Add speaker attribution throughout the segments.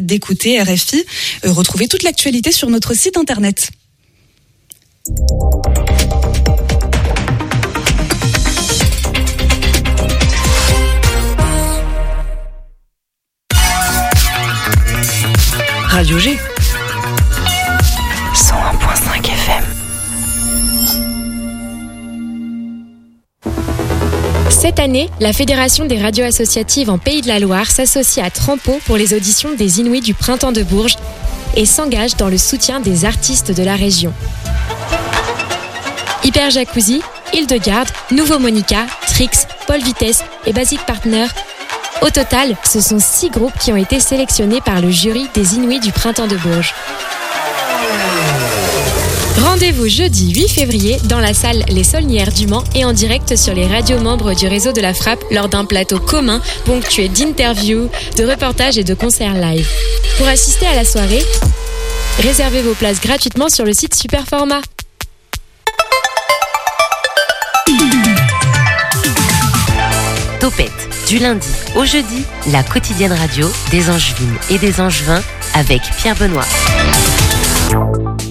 Speaker 1: d'écouter RFI. Euh, retrouvez toute l'actualité sur notre site internet.
Speaker 2: Radio G.
Speaker 3: Cette année, la Fédération des radios associatives en Pays de la Loire s'associe à Trampo pour les auditions des Inuits du Printemps de Bourges et s'engage dans le soutien des artistes de la région. Hyper Jacuzzi, Hildegarde, Nouveau Monica, Trix, Paul Vitesse et Basic Partner. Au total, ce sont six groupes qui ont été sélectionnés par le jury des Inuits du Printemps de Bourges. Rendez-vous jeudi 8 février dans la salle Les Saulnières du Mans et en direct sur les radios membres du réseau de la Frappe lors d'un plateau commun ponctué d'interviews, de reportages et de concerts live. Pour assister à la soirée, réservez vos places gratuitement sur le site Superformat.
Speaker 4: Topette, du lundi au jeudi, la quotidienne radio des Angevines et des Angevins avec Pierre Benoît.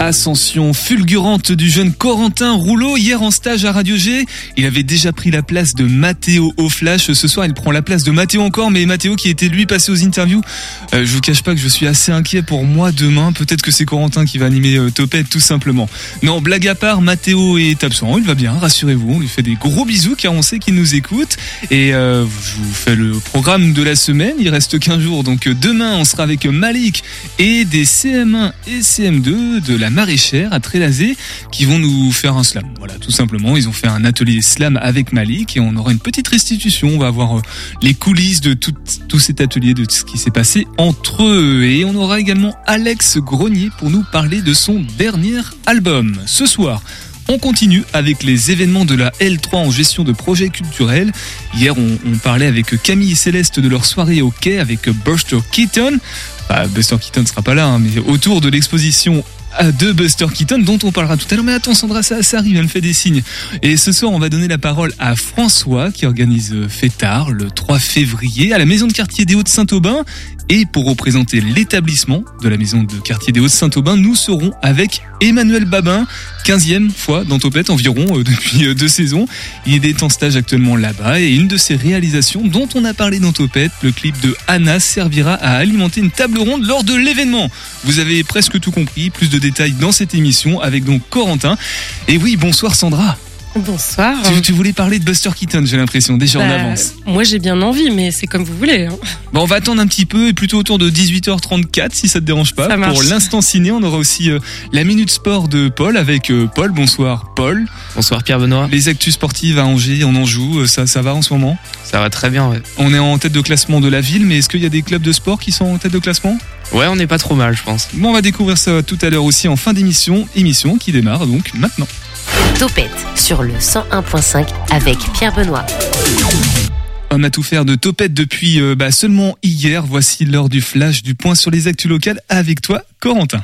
Speaker 5: Ascension fulgurante du jeune Corentin Rouleau hier en stage à Radio G. Il avait déjà pris la place de Mathéo au flash. Ce soir, il prend la place de Mathéo encore, mais Mathéo qui était lui passé aux interviews. Euh, je vous cache pas que je suis assez inquiet pour moi demain. Peut-être que c'est Corentin qui va animer euh, Topette tout simplement. Non, blague à part, Mathéo est absent. Il va bien, rassurez-vous. On lui fait des gros bisous car on sait qu'il nous écoute. Et euh, je vous fais le programme de la semaine. Il reste 15 jours. Donc euh, demain, on sera avec Malik et des CM1 et CM2 de la maraîchère à Trélazé qui vont nous faire un slam. Voilà, tout simplement. Ils ont fait un atelier slam avec Malik et on aura une petite restitution. On va voir euh, les coulisses de tout, tout cet atelier, de ce qui s'est passé entre eux. Et on aura également Alex Grenier pour nous parler de son dernier album. Ce soir, on continue avec les événements de la L3 en gestion de projets culturels. Hier, on, parlait avec Camille et Céleste de leur soirée au quai avec Buster Keaton. Bah, Buster Keaton ne sera pas là, hein, mais autour de l'exposition de Buster Keaton dont on parlera tout à l'heure. Mais attends Sandra, ça, ça arrive, elle me fait des signes. Et ce soir, on va donner la parole à François qui organise euh, Fêtard le 3 février à la maison de quartier des Hauts-de-Saint-Aubin. Et pour représenter l'établissement de la maison de quartier des Hauts-de-Saint-Aubin, nous serons avec Emmanuel Babin, 15e fois dans Topette environ euh, depuis euh, deux saisons. Il est en stage actuellement là-bas et une de ses réalisations dont on a parlé dans Topette, le clip de Anna servira à alimenter une table ronde lors de l'événement. Vous avez presque tout compris, plus de détails dans cette émission avec donc Corentin. Et oui, bonsoir Sandra.
Speaker 6: Bonsoir.
Speaker 5: Tu, tu voulais parler de Buster Keaton, j'ai l'impression, déjà en
Speaker 6: Bah,
Speaker 5: avance.
Speaker 6: Moi j'ai bien envie, mais c'est comme vous voulez. hein.
Speaker 5: Bon, on va attendre un petit peu et plutôt autour de 18h34 si ça te dérange pas.
Speaker 6: Ça.
Speaker 5: Pour l'instant ciné, on aura aussi euh, la minute sport de Paul avec euh, Paul. Bonsoir Paul.
Speaker 7: Bonsoir Pierre Benoît.
Speaker 5: Les actus sportives à Angers, on en joue, euh, ça, ça va en ce moment?
Speaker 7: Ça va très bien, ouais.
Speaker 5: On est en tête de classement de la ville, mais est-ce qu'il y a des clubs de sport qui sont en tête de classement?
Speaker 7: Ouais, on n'est pas trop mal, je pense.
Speaker 5: Bon, on va découvrir ça tout à l'heure aussi en fin d'émission, émission qui démarre donc maintenant.
Speaker 4: Topette sur le 101.5 avec Pierre Benoît.
Speaker 5: On a tout faire de topette depuis euh, bah, seulement hier. Voici l'heure du flash du point sur les actus locales avec toi, Corentin.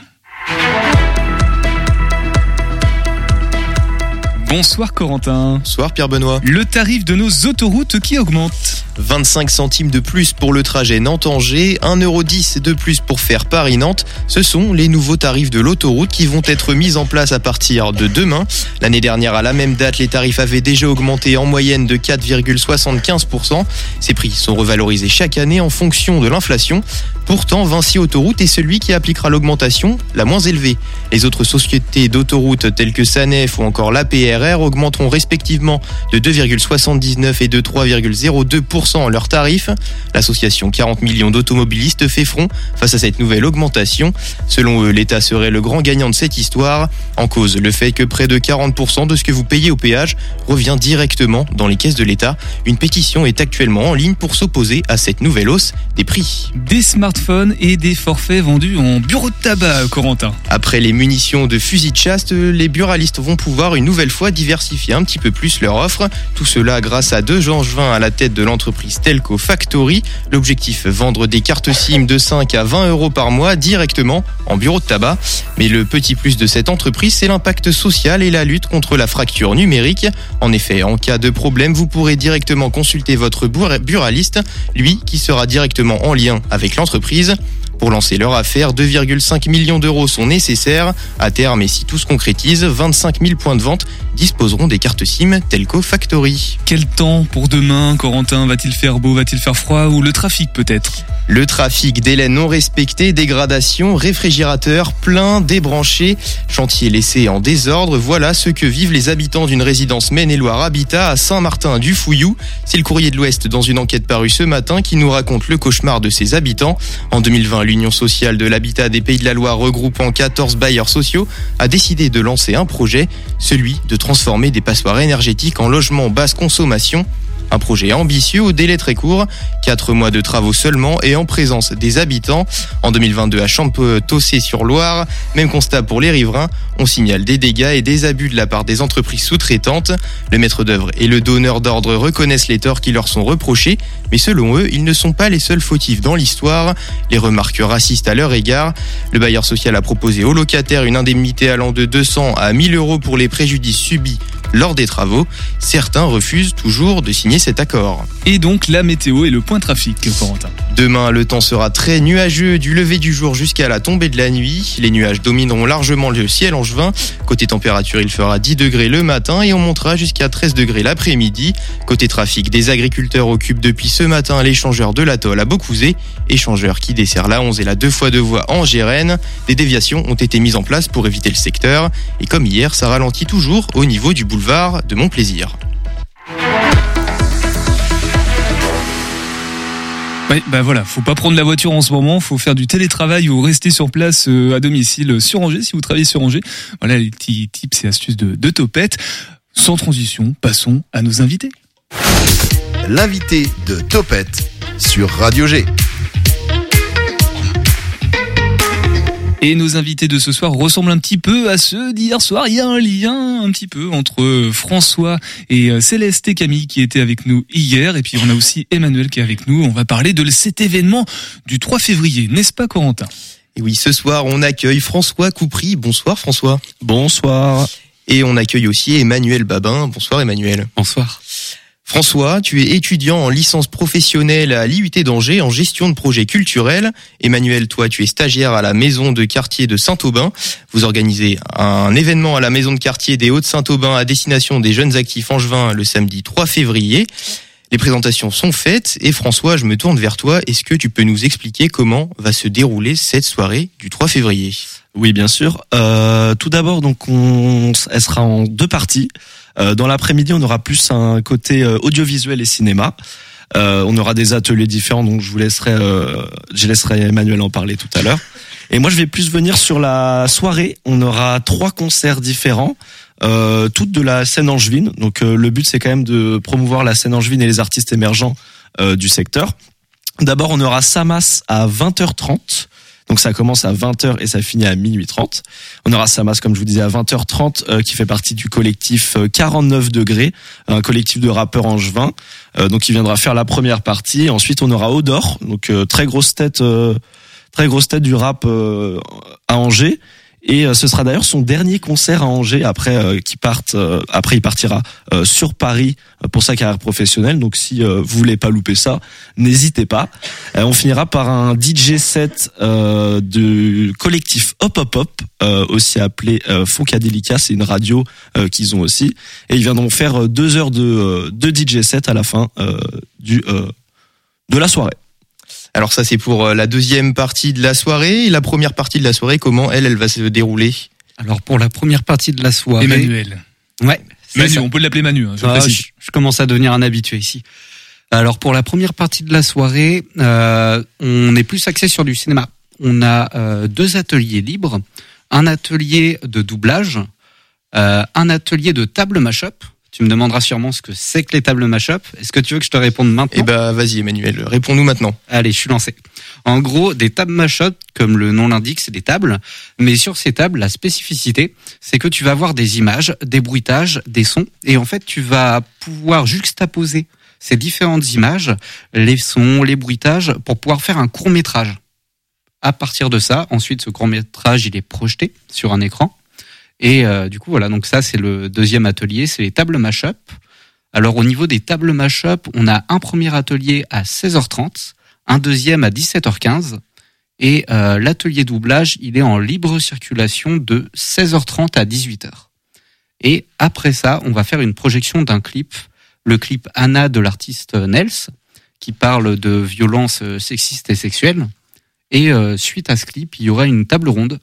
Speaker 5: Bonsoir Corentin.
Speaker 8: Bonsoir Pierre Benoît.
Speaker 5: Le tarif de nos autoroutes qui augmente.
Speaker 8: 25 centimes de plus pour le trajet Nantes-Angers, 1,10€ de plus pour faire Paris-Nantes. Ce sont les nouveaux tarifs de l'autoroute qui vont être mis en place à partir de demain. L'année dernière, à la même date, les tarifs avaient déjà augmenté en moyenne de 4,75%. Ces prix sont revalorisés chaque année en fonction de l'inflation. Pourtant, Vinci Autoroute est celui qui appliquera l'augmentation la moins élevée. Les autres sociétés d'autoroutes telles que Sanef ou encore l'APRR augmenteront respectivement de 2,79 et de 3,02% leurs tarifs. L'association 40 millions d'automobilistes fait front face à cette nouvelle augmentation. Selon eux, l'État serait le grand gagnant de cette histoire. En cause, le fait que près de 40% de ce que vous payez au péage revient directement dans les caisses de l'État. Une pétition est actuellement en ligne pour s'opposer à cette nouvelle hausse des prix.
Speaker 5: Des smartphones et des forfaits vendus en bureau de tabac, Corentin.
Speaker 8: Après les munitions de fusils de chasse, les buralistes vont pouvoir une nouvelle fois diversifier un petit peu plus leur offre. Tout cela grâce à deux Angevins à la tête de l'entreprise Telco Factory. L'objectif, vendre des cartes SIM de 5 à 20 euros par mois directement en bureau de tabac. Mais le petit plus de cette entreprise, c'est l'impact social et la lutte contre la fracture numérique. En effet, en cas de problème, vous pourrez directement consulter votre buraliste, lui qui sera directement en lien avec l'entreprise. Pour lancer leur affaire, 2,5 millions d'euros sont nécessaires. À terme, et si tout se concrétise, 25 000 points de vente disposeront des cartes SIM Telco Factory.
Speaker 5: Quel temps pour demain, Corentin? Va-t-il faire beau Va-t-il faire froid Ou le trafic peut-être?
Speaker 8: Le trafic, délai non respecté, dégradation, réfrigérateur plein, débranché, chantier laissé en désordre, voilà ce que vivent les habitants d'une résidence Maine-et-Loire Habitat à Saint-Martin-du-Fouillou. C'est le courrier de l'Ouest dans une enquête parue ce matin qui nous raconte le cauchemar de ses habitants. En 2020, l'Union sociale de l'habitat des Pays de la Loire regroupant 14 bailleurs sociaux a décidé de lancer un projet, celui de transformer des passoires énergétiques en logements basse consommation. Un projet ambitieux au délai très court, 4 mois de travaux seulement et en présence des habitants. En 2022 à Champetossé-sur-Loire, même constat pour les riverains, on signale des dégâts et des abus de la part des entreprises sous-traitantes. Le maître d'œuvre et le donneur d'ordre reconnaissent les torts qui leur sont reprochés, mais selon eux, ils ne sont pas les seuls fautifs dans l'histoire. Les remarques racistes à leur égard. Le bailleur social a proposé aux locataires une indemnité allant de 200 à 1000 euros pour les préjudices subis lors des travaux. Certains refusent toujours de signer cet accord.
Speaker 5: Et donc la météo et le point trafic, Corentin.
Speaker 8: Demain, le temps sera très nuageux du lever du jour jusqu'à la tombée de la nuit. Les nuages domineront largement le ciel angevin. Côté température, il fera 10 degrés le matin et on montera jusqu'à 13 degrés l'après-midi. Côté trafic, des agriculteurs occupent depuis ce matin l'échangeur de l'atoll à Beaucouzé, échangeur qui dessert la 11 et la 2 fois 2 voies en Gérène. Des déviations ont été mises en place pour éviter le secteur. Et comme hier, ça ralentit toujours au niveau du boulevard de Mon
Speaker 5: Ouais, bah voilà, faut pas prendre la voiture en ce moment, faut faire du télétravail ou rester sur place euh, à domicile sur Angers si vous travaillez sur Angers. Voilà les petits tips et astuces de, de Topette. Sans transition, passons à nos invités.
Speaker 2: L'invité de Topette sur Radio G.
Speaker 5: Et nos invités de ce soir ressemblent un petit peu à ceux d'hier soir. Il y a un lien un petit peu entre François et euh, Céleste et Camille qui étaient avec nous hier. Et puis on a aussi Emmanuel qui est avec nous. On va parler de cet événement du 3 février, n'est-ce pas Corentin?
Speaker 8: Et oui, ce soir on accueille François Coupry. Bonsoir François.
Speaker 9: Bonsoir.
Speaker 8: Et on accueille aussi Emmanuel Babin. Bonsoir Emmanuel.
Speaker 9: Bonsoir.
Speaker 8: François, tu es étudiant en licence professionnelle à l'IUT d'Angers en gestion de projets culturels. Emmanuel, toi, tu es stagiaire à la maison de quartier de Saint-Aubin. Vous organisez un événement à la maison de quartier des Hauts-de-Saint-Aubin à destination des jeunes actifs angevins le samedi 3 février. Les présentations sont faites et François, je me tourne vers toi. Est-ce que tu peux nous expliquer comment va se dérouler cette soirée du 3 février?
Speaker 9: Oui, bien sûr. Euh, tout d'abord, donc, on, elle sera en deux parties. Euh, dans l'après-midi, on aura plus un côté euh, audiovisuel et cinéma. Euh, on aura des ateliers différents, donc je vous laisserai, euh, je laisserai Emmanuel en parler tout à l'heure. Et moi, je vais plus venir sur la soirée. On aura trois concerts différents, euh, toutes de la scène angevine. Donc, le but, c'est quand même de promouvoir la scène angevine et les artistes émergents du secteur. D'abord, on aura Samas à 20h30. Donc ça commence à 20h et ça finit à minuit 30. On aura Samas, comme je vous disais, à 20h30, euh, qui fait partie du collectif 49 degrés, un collectif de rappeurs angevins. Euh, donc il viendra faire la première partie. Ensuite, on aura Odor, donc euh, très grosse tête, très grosse tête du rap à Angers. Et ce sera d'ailleurs son dernier concert à Angers après euh, qu'il parte. après, il partira sur Paris pour sa carrière professionnelle. Donc, si vous voulez pas louper ça, n'hésitez pas. on finira par un DJ set du collectif Hop Hop Hop, aussi appelé Foncadelica. C'est une radio qu'ils ont aussi. Et ils viendront faire deux heures de, de DJ set à la fin du de la soirée.
Speaker 8: Alors ça c'est pour la deuxième partie de la soirée. Et la première partie de la soirée, comment elle, elle va se dérouler?
Speaker 10: Alors pour la première partie de la soirée...
Speaker 5: Emmanuel.
Speaker 10: Ouais.
Speaker 5: Manu, ça. on peut l'appeler Manu. Hein, je,
Speaker 10: ah, je, je, commence à devenir un habitué ici. Alors pour la première partie de la soirée, euh, on est plus axé sur du cinéma. On a euh, deux ateliers libres, un atelier de doublage, euh, un atelier de table mash-up. Tu me demanderas sûrement ce que c'est que les tables mash-up. Est-ce que tu veux que je te réponde maintenant?
Speaker 8: Eh ben, vas-y, Emmanuel, réponds-nous maintenant.
Speaker 10: Allez, je suis lancé. En gros, des tables mash-up, comme le nom l'indique, c'est des tables. Mais sur ces tables, la spécificité, c'est que tu vas avoir des images, des bruitages, des sons. Et en fait, tu vas pouvoir juxtaposer ces différentes images, les sons, les bruitages, pour pouvoir faire un court métrage. À partir de ça, ensuite, ce court métrage, il est projeté sur un écran. Et euh, du coup, voilà, donc ça, c'est le deuxième atelier, c'est les tables mash-up. Alors, au niveau des tables mash-up, on a un premier atelier à 16h30, un deuxième à 17h15, Et euh, l'atelier doublage, il est en libre circulation de 16h30 à 18h. Et après ça, on va faire une projection d'un clip, le clip Anna de l'artiste Nels, qui parle de violences euh, sexistes et sexuelles. Et euh, suite à ce clip, il y aura une table ronde,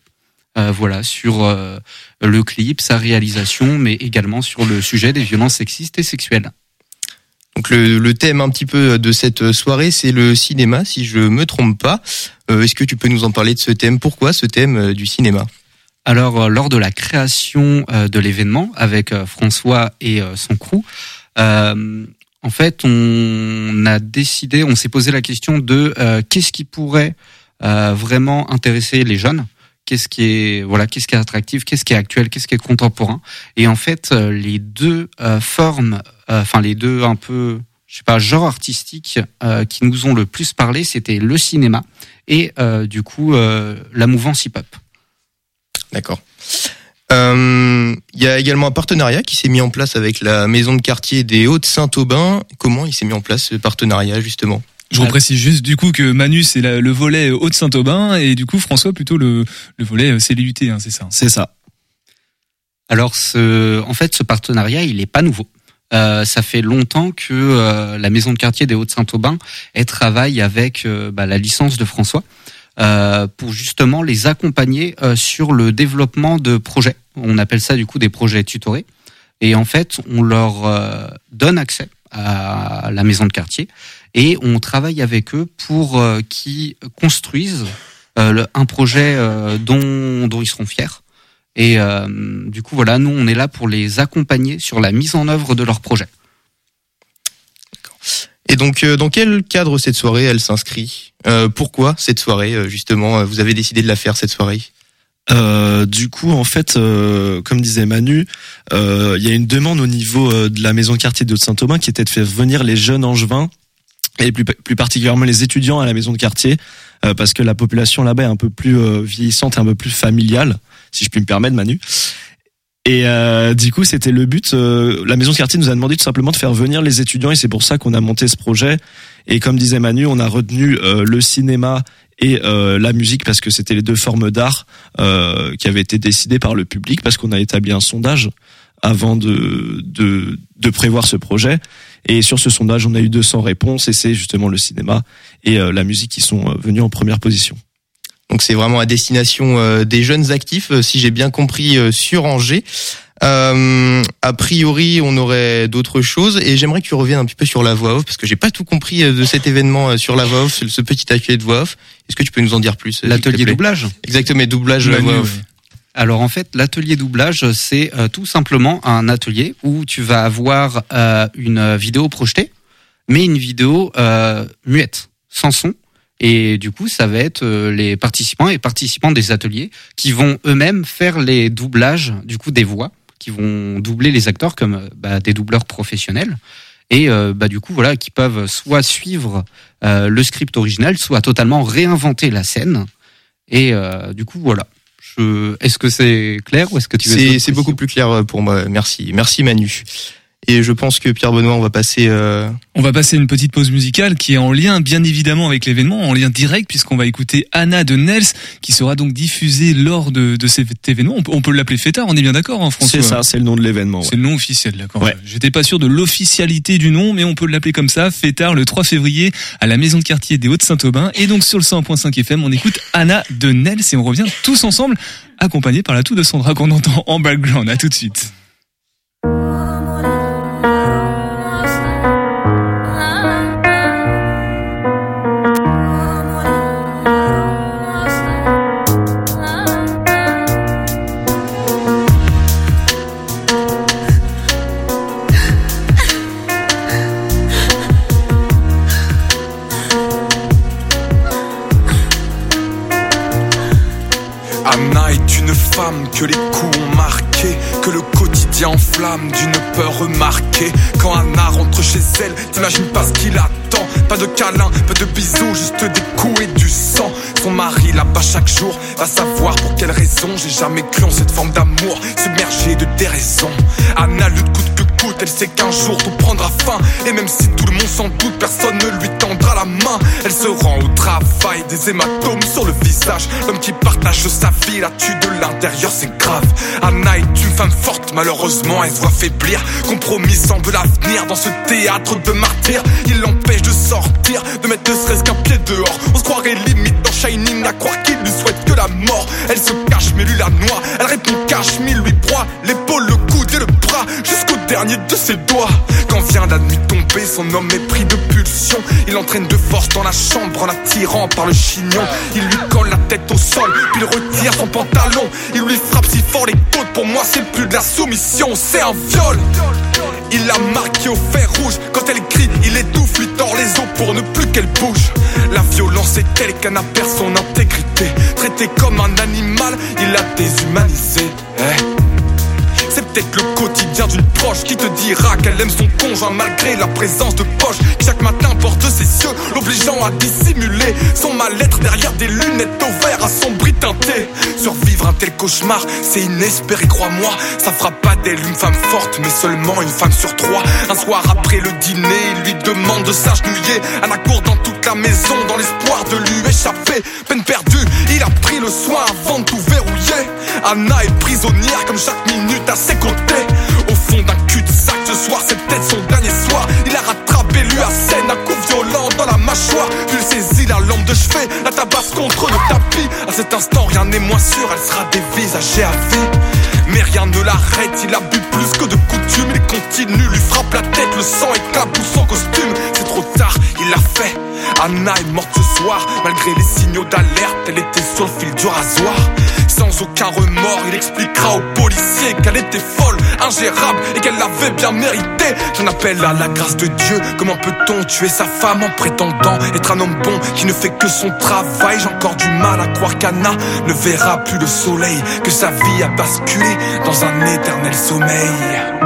Speaker 10: euh, voilà, sur euh, le clip, sa réalisation, mais également sur le sujet des violences sexistes et sexuelles.
Speaker 8: Donc le, le thème un petit peu de cette soirée, c'est le cinéma, si je me trompe pas. Euh, Est-ce que tu peux nous en parler de ce thème? Pourquoi ce thème euh, du cinéma?
Speaker 10: Alors, euh, lors de la création euh, de l'événement avec euh, François et euh, son crew, euh, en fait, on a décidé, on s'est posé la question de euh, qu'est-ce qui pourrait euh, vraiment intéresser les jeunes? Qu'est-ce qui est voilà, qu'est-ce qui est attractif, qu'est-ce qui est actuel, qu'est-ce qui est contemporain Et en fait, euh, les deux euh, formes, euh, enfin les deux un peu, je sais pas, genres artistiques euh, qui nous ont le plus parlé, c'était le cinéma et du coup la mouvance hip-hop.
Speaker 8: D'accord. Il y a également un partenariat qui s'est mis en place avec la maison de quartier des Hauts-de-Saint-Aubin. Comment il s'est mis en place ce partenariat justement?
Speaker 5: Je reprécise juste du coup que Manu c'est le volet Haute-Saint-Aubin et du coup François plutôt le, le volet euh, CLUT, hein, c'est ça.
Speaker 9: C'est ça.
Speaker 10: Alors, ce, en fait, ce partenariat, il n'est pas nouveau. Euh, ça fait longtemps que euh, la maison de quartier des Hauts-de-Saint-Aubin elle travaille avec euh, bah, la licence de François euh, pour justement les accompagner euh, sur le développement de projets. On appelle ça du coup des projets tutorés. Et en fait, on leur euh, donne accès à la maison de quartier et on travaille avec eux pour euh, qu'ils construisent euh, le- un projet euh, dont, dont ils seront fiers. Et euh, du coup, voilà, nous, on est là pour les accompagner sur la mise en œuvre de leur projet.
Speaker 8: Et donc, euh, dans quel cadre cette soirée elle s'inscrit? Euh, Pourquoi cette soirée justement? Vous avez décidé de la faire cette soirée?
Speaker 9: Euh, du coup, en fait, euh, comme disait Manu, euh, il y a une demande au niveau euh, de la maison de quartier de Saint-Aubin qui était de faire venir les jeunes angevins et plus, plus particulièrement les étudiants à la maison de quartier euh, parce que la population là-bas est un peu plus euh, vieillissante un peu plus familiale, si je puis me permettre, Manu. Et euh, du coup, c'était le but. euh, la maison de quartier nous a demandé tout simplement de faire venir les étudiants et c'est pour ça qu'on a monté ce projet. Et comme disait Manu, on a retenu euh, le cinéma et euh, la musique parce que c'était les deux formes d'art qui avaient été décidées par le public parce qu'on a établi un sondage avant de, de, de prévoir ce projet. Et sur ce sondage, on a eu 200 réponses et c'est justement le cinéma et euh, la musique qui sont euh, venus en première position.
Speaker 8: Donc c'est vraiment à destination euh, des jeunes actifs, si j'ai bien compris, euh, sur Angers. Euh, a priori, on aurait d'autres choses et j'aimerais que tu reviennes un petit peu sur la voix off parce que j'ai pas tout compris de cet événement sur la voix off, ce petit atelier de voix off. Est-ce que tu peux nous en dire plus
Speaker 10: L'atelier doublage?
Speaker 8: Exactement, doublage
Speaker 10: Manu,
Speaker 8: voix off.
Speaker 10: Alors en fait, l'atelier doublage, c'est euh, tout simplement un atelier où tu vas avoir euh, une vidéo projetée, mais une vidéo euh, muette, sans son. Et du coup, ça va être les participants et participants des ateliers qui vont eux-mêmes faire les doublages du coup des voix, qui vont doubler les acteurs comme bah, des doubleurs professionnels. Et bah, du coup, voilà, qui peuvent soit suivre le script original, soit totalement réinventer la scène. Et du coup, voilà. Est-ce que c'est clair ou est-ce que tu veux
Speaker 8: c'est beaucoup plus clair euh, pour moi. Merci, merci Manu. Et je pense que Pierre Benoît, on va passer. euh,
Speaker 5: On va passer une petite pause musicale qui est en lien bien évidemment avec l'événement, en lien direct puisqu'on va écouter Anna de Nels qui sera donc diffusée lors de, de cet événement. On peut, on peut l'appeler Fêtard, on est bien d'accord hein, François
Speaker 9: C'est ça, c'est le nom de l'événement.
Speaker 5: C'est le nom officiel, d'accord.
Speaker 9: Ouais.
Speaker 5: J'étais pas sûr de l'officialité du nom, mais on peut l'appeler comme ça. Fêtard le 3 février à la maison de quartier des Hauts-de-Saint-Aubin. Et donc sur le 100.5 FM, on écoute Anna de Nels et on revient tous ensemble, accompagnés par la toux de Sandra qu'on entend en background. À tout de suite.
Speaker 11: Que les coups ont marqué, que le quotidien enflamme d'une peur remarquée. Quand Anna rentre chez elle, t'imagines pas ce qu'il attend. Pas de câlin, pas de bisous, juste des coups et du sang. Son mari là-bas chaque jour va savoir pour quelle raison. J'ai jamais cru en cette forme d'amour, submergée de déraison. Anna lutte coûte que elle sait qu'un jour tout prendra fin. Et même si tout le monde s'en doute, personne ne lui tendra la main. Elle se rend au travail, des hématomes sur le visage. L'homme qui partage sa vie la tue de l'intérieur, c'est grave. Anna est une femme forte, malheureusement elle se voit faiblir. Compromis semble l'avenir dans ce théâtre de martyrs. Il l'empêche de sortir, de mettre ne serait-ce qu'un pied dehors. On se croirait limite dans Shining à croire qu'il lui souhaite que la mort. Elle se cache, mais lui la noie. Elle répond cache, mille lui broie l'épaule, le coude et le bras, jusqu'au dernier de ses doigts. Quand vient la nuit tomber, son homme est pris de pulsion. Il entraîne de force dans la chambre en l'attirant par le chignon. Il lui colle la tête au sol, puis il retire son pantalon. Il lui frappe si fort les côtes, pour moi c'est plus de la soumission, c'est un viol. Il l'a marqué au fer rouge. Quand elle crie, il étouffe, lui tord les os pour ne plus qu'elle bouge. La violence est telle qu'elle n'a perd son intégrité. Traité comme un animal, il l'a déshumanisé. Eh. Peut-être le quotidien d'une proche qui te dira qu'elle aime son conjoint malgré la présence de poche chaque matin porte ses cieux, l'obligeant à dissimuler son mal-être derrière des lunettes au vert à son bris teinté. Survivre un tel cauchemar, c'est inespéré, crois-moi. Ça fera pas d'elle une femme forte, mais seulement une femme sur trois. Un soir après le dîner, il lui demande de s'agenouiller. à la cour dans toute la maison, dans l'espoir de lui échapper. Peine perdue, il a pris le soin avant de tout verrouiller. Anna est prisonnière comme chaque minute à ses côtés. Au fond d'un cul-de-sac, ce soir c'est peut-être son dernier soir. Il a rattrapé lui à scène, un coup violent dans la mâchoire. Il saisit la lampe de chevet, la tabasse contre le tapis. À cet instant, rien n'est moins sûr, elle sera dévisagée à vie. Mais rien ne l'arrête, il a bu plus que de coutume. Il continue, lui frappe la tête, le sang éclabousse son costume. C'est trop tard, il l'a fait. Anna est morte ce soir, malgré les signaux d'alerte, elle était sur le fil du rasoir. Sans aucun remords, il expliquera aux policiers qu'elle était folle, ingérable et qu'elle l'avait bien mérité. J'en appelle à la grâce de Dieu. Comment peut-on tuer sa femme en prétendant être un homme bon qui ne fait que son travail? J'ai encore du mal à croire qu'Anna ne verra plus le soleil, que sa vie a basculé dans un éternel sommeil.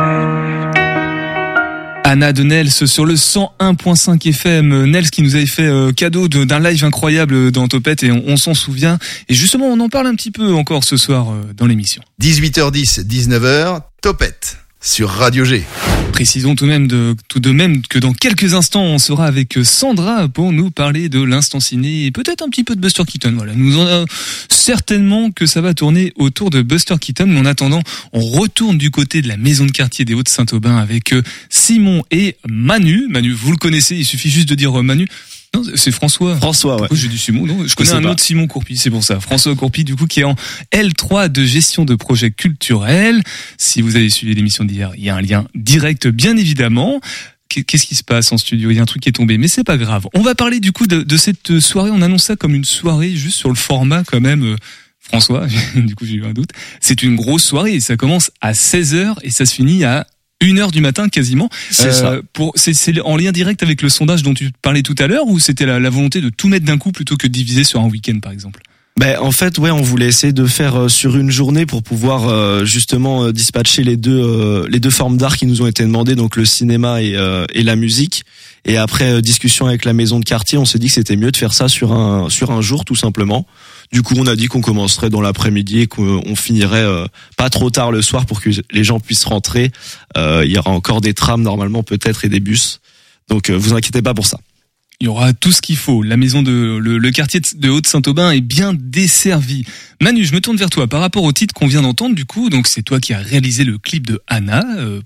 Speaker 5: Anna de Nels sur le 101.5 FM. Nels qui nous avait fait euh, cadeau de- d'un live incroyable dans Topette et on, on s'en souvient. Et justement, on en parle un petit peu encore ce soir euh, dans l'émission.
Speaker 2: 18h10, 19h, Topette sur Radio G.
Speaker 5: Précisons tout de même tout de même que dans quelques instants, on sera avec Sandra pour nous parler de l'instant ciné et peut-être un petit peu de Buster Keaton. Voilà, nous en a certainement que ça va tourner autour de Buster Keaton, mais en attendant, on retourne du côté de la maison de quartier des Hauts-de-Saint-Aubin avec euh, Simon et Manu. Manu, vous le connaissez, il suffit juste de dire euh, Manu. Non, c'est François.
Speaker 9: François, ouais.
Speaker 5: J'ai dit Simon Non, je connais un
Speaker 9: pas.
Speaker 5: autre Simon Courpi, c'est pour ça. François Courpi, du coup, qui est en L3 de gestion de projets culturels. Si vous avez suivi l'émission d'hier, il y a un lien direct, bien évidemment. Qu'est- Qu'est-ce qui se passe en studio? Il y a un truc qui est tombé, mais c'est pas grave. On va parler du coup de, de cette soirée. On annonce ça comme une soirée juste sur le format quand même. euh, François, du coup j'ai eu un doute. C'est une grosse soirée. Ça commence à 16h et ça se finit à 1h du matin quasiment.
Speaker 9: C'est ça.
Speaker 5: Pour, c'est, c'est en lien direct avec le sondage dont tu parlais tout à l'heure ou c'était la, la volonté de tout mettre d'un coup plutôt que de diviser sur un week-end par exemple?
Speaker 9: Ben en fait ouais on voulait essayer de faire euh, sur une journée pour pouvoir euh, justement euh, dispatcher les deux euh, les deux formes d'art qui nous ont été demandées donc le cinéma et, euh, et la musique et après euh, discussion avec la maison de quartier on s'est dit que c'était mieux de faire ça sur un sur un jour tout simplement du coup on a dit qu'on commencerait dans l'après-midi et qu'on finirait euh, pas trop tard le soir pour que les gens puissent rentrer Euh, il y aura encore des trams normalement peut-être et des bus donc euh, vous inquiétez pas pour ça
Speaker 5: Il y aura tout ce qu'il faut. La maison de le, le quartier de- Haute-Saint-Aubin est bien desservi. Manu, je me tourne vers toi par rapport au titre qu'on vient d'entendre. Du coup, donc c'est toi qui as réalisé le clip de Anna. euh,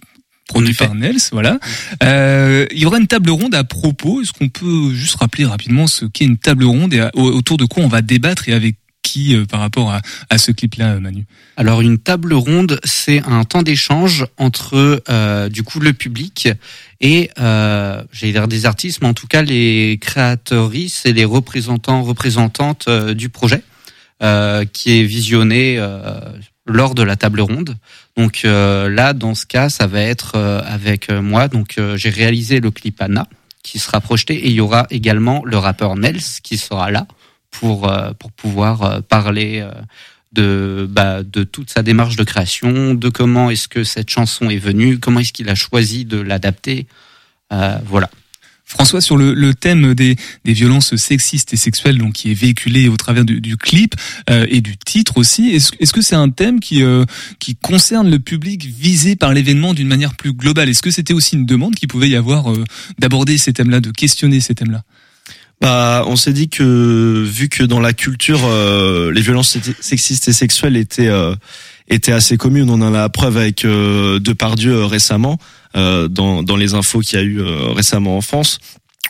Speaker 5: Produit par Nels, voilà. Euh, il y aura une table ronde à propos. Est-ce qu'on peut juste rappeler rapidement ce qu'est une table ronde et à- autour de quoi on va débattre et avec qui euh, par rapport à, à ce clip-là, Manu?
Speaker 10: Alors une table ronde, c'est un temps d'échange entre euh, du coup le public et euh, j'allais dire des artistes, mais en tout cas les créatrices et les représentants représentantes euh, du projet euh, qui est visionné euh, lors de la table ronde. Donc euh, là, dans ce cas, ça va être euh, avec euh, moi. Donc euh, j'ai réalisé le clip Anna qui sera projeté et il y aura également le rappeur Nels qui sera là pour euh, pour pouvoir euh, parler de bah, de toute sa démarche de création, de comment est-ce que cette chanson est venue, comment est-ce qu'il a choisi de l'adapter, voilà.
Speaker 5: François, sur le, le thème des, des violences sexistes et sexuelles, donc qui est véhiculé au travers du, du clip euh, et du titre aussi, est-ce est-ce que c'est un thème qui euh, qui concerne le public visé par l'événement d'une manière plus globale? Est-ce que c'était aussi une demande qu'il pouvait y avoir euh, d'aborder ces thèmes-là, de questionner ces thèmes-là?
Speaker 9: Bah, on s'est dit que vu que dans la culture, euh, les violences sexistes et sexuelles étaient euh, étaient assez communes, on en a la preuve avec euh, Depardieu récemment dans dans les infos qu'il y a eu euh, récemment en France.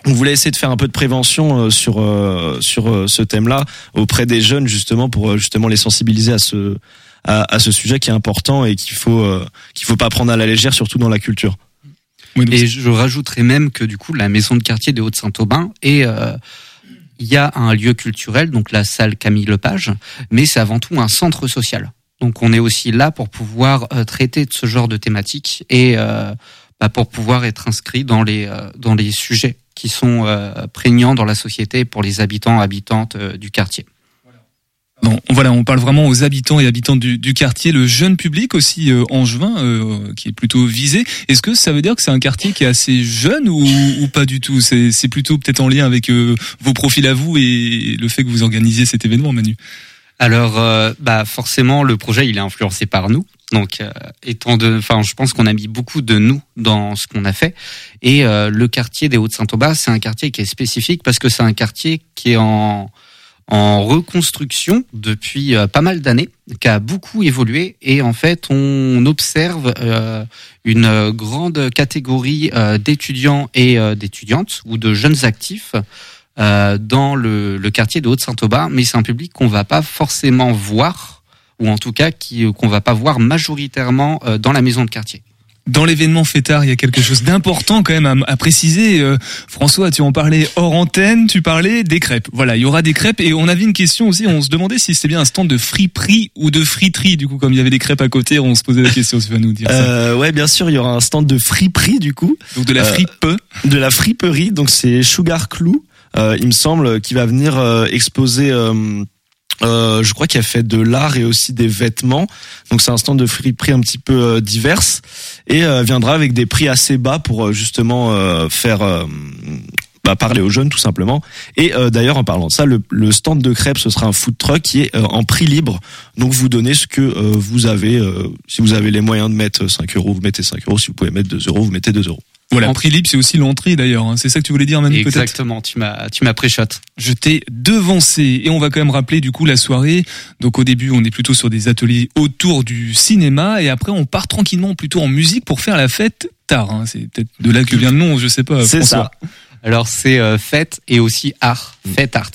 Speaker 9: On voulait essayer de faire un peu de prévention euh, sur euh, sur euh, ce thème-là auprès des jeunes justement pour euh, justement les sensibiliser à ce à, à ce sujet qui est important et qu'il faut euh, qu'il faut pas prendre à la légère surtout dans la culture.
Speaker 10: Et je rajouterais même que du coup, la maison de quartier des Hauts-de-Saint-Aubin est euh, il y a un lieu culturel, donc la salle Camille Lepage, mais c'est avant tout un centre social. Donc on est aussi là pour pouvoir euh, traiter de ce genre de thématiques et euh, bah, pour pouvoir être inscrit dans les euh, dans les sujets qui sont prégnants dans la société pour les habitants habitantes du quartier.
Speaker 5: Bon, voilà, on parle vraiment aux habitants et habitantes du, quartier, le jeune public aussi euh, angevin euh, qui est plutôt visé. Est-ce que ça veut dire que c'est un quartier qui est assez jeune ou, ou pas du tout? C'est c'est plutôt peut-être en lien avec vos profils à vous et le fait que vous organisiez cet événement, Manu.
Speaker 10: Alors, euh, bah forcément, le projet il est influencé par nous. Donc, euh, étant de, enfin, je pense qu'on a mis beaucoup de nous dans ce qu'on a fait. Et euh, le quartier des Hauts-de-Saint-Aubin, c'est un quartier qui est spécifique parce que c'est un quartier qui est en en reconstruction depuis pas mal d'années, qui a beaucoup évolué et en fait on observe une grande catégorie d'étudiants et d'étudiantes ou de jeunes actifs euh, dans le, le quartier de Haute-Saint-Aubin, mais c'est un public qu'on va pas forcément voir ou en tout cas qui qu'on va pas voir majoritairement euh, dans la maison de quartier.
Speaker 5: Dans l'événement fêtard, il y a quelque chose d'important quand même à, à préciser. Euh, François, tu en parlais hors antenne, tu parlais des crêpes. Voilà, il y aura des crêpes et on avait une question aussi. On se demandait si c'était bien un stand de friperie ou de friterie. Du coup, comme il y avait des crêpes à côté, on se posait la question. Tu vas nous dire ça.
Speaker 9: Euh, ouais, bien sûr, il y aura un stand de friperie du coup.
Speaker 5: Donc de la
Speaker 9: Euh,
Speaker 5: fripe.
Speaker 9: de la friperie. Donc c'est Sugar Clou, euh, il me semble, qui va venir euh, exposer. euh, euh, je crois qu'il a fait de l'art et aussi des vêtements. Donc c'est un stand de friperie un petit peu euh, diverse et euh, viendra avec des prix assez bas pour euh, justement euh, faire euh, bah, parler aux jeunes tout simplement. Et euh, d'ailleurs en parlant de ça, le, le stand de crêpes ce sera un food truck qui est euh, en prix libre. Donc vous donnez ce que euh, vous avez. euh, si vous avez les moyens de mettre 5 euros, vous mettez 5 euros. Si vous pouvez mettre 2 euros, vous mettez 2 euros.
Speaker 5: Voilà, prix libre, c'est aussi l'entrée d'ailleurs. hein. C'est ça que tu voulais dire, Manu,
Speaker 10: Exactement, tu m'as tu m'as.
Speaker 5: Je t'ai devancé et on va quand même rappeler du coup la soirée. Donc au début, on est plutôt sur des ateliers autour du cinéma et après on part tranquillement plutôt en musique pour faire la fête tard. hein. C'est peut-être de là que vient le nom, je sais pas.
Speaker 10: C'est ça. Alors c'est euh, fête et aussi art, fête arts.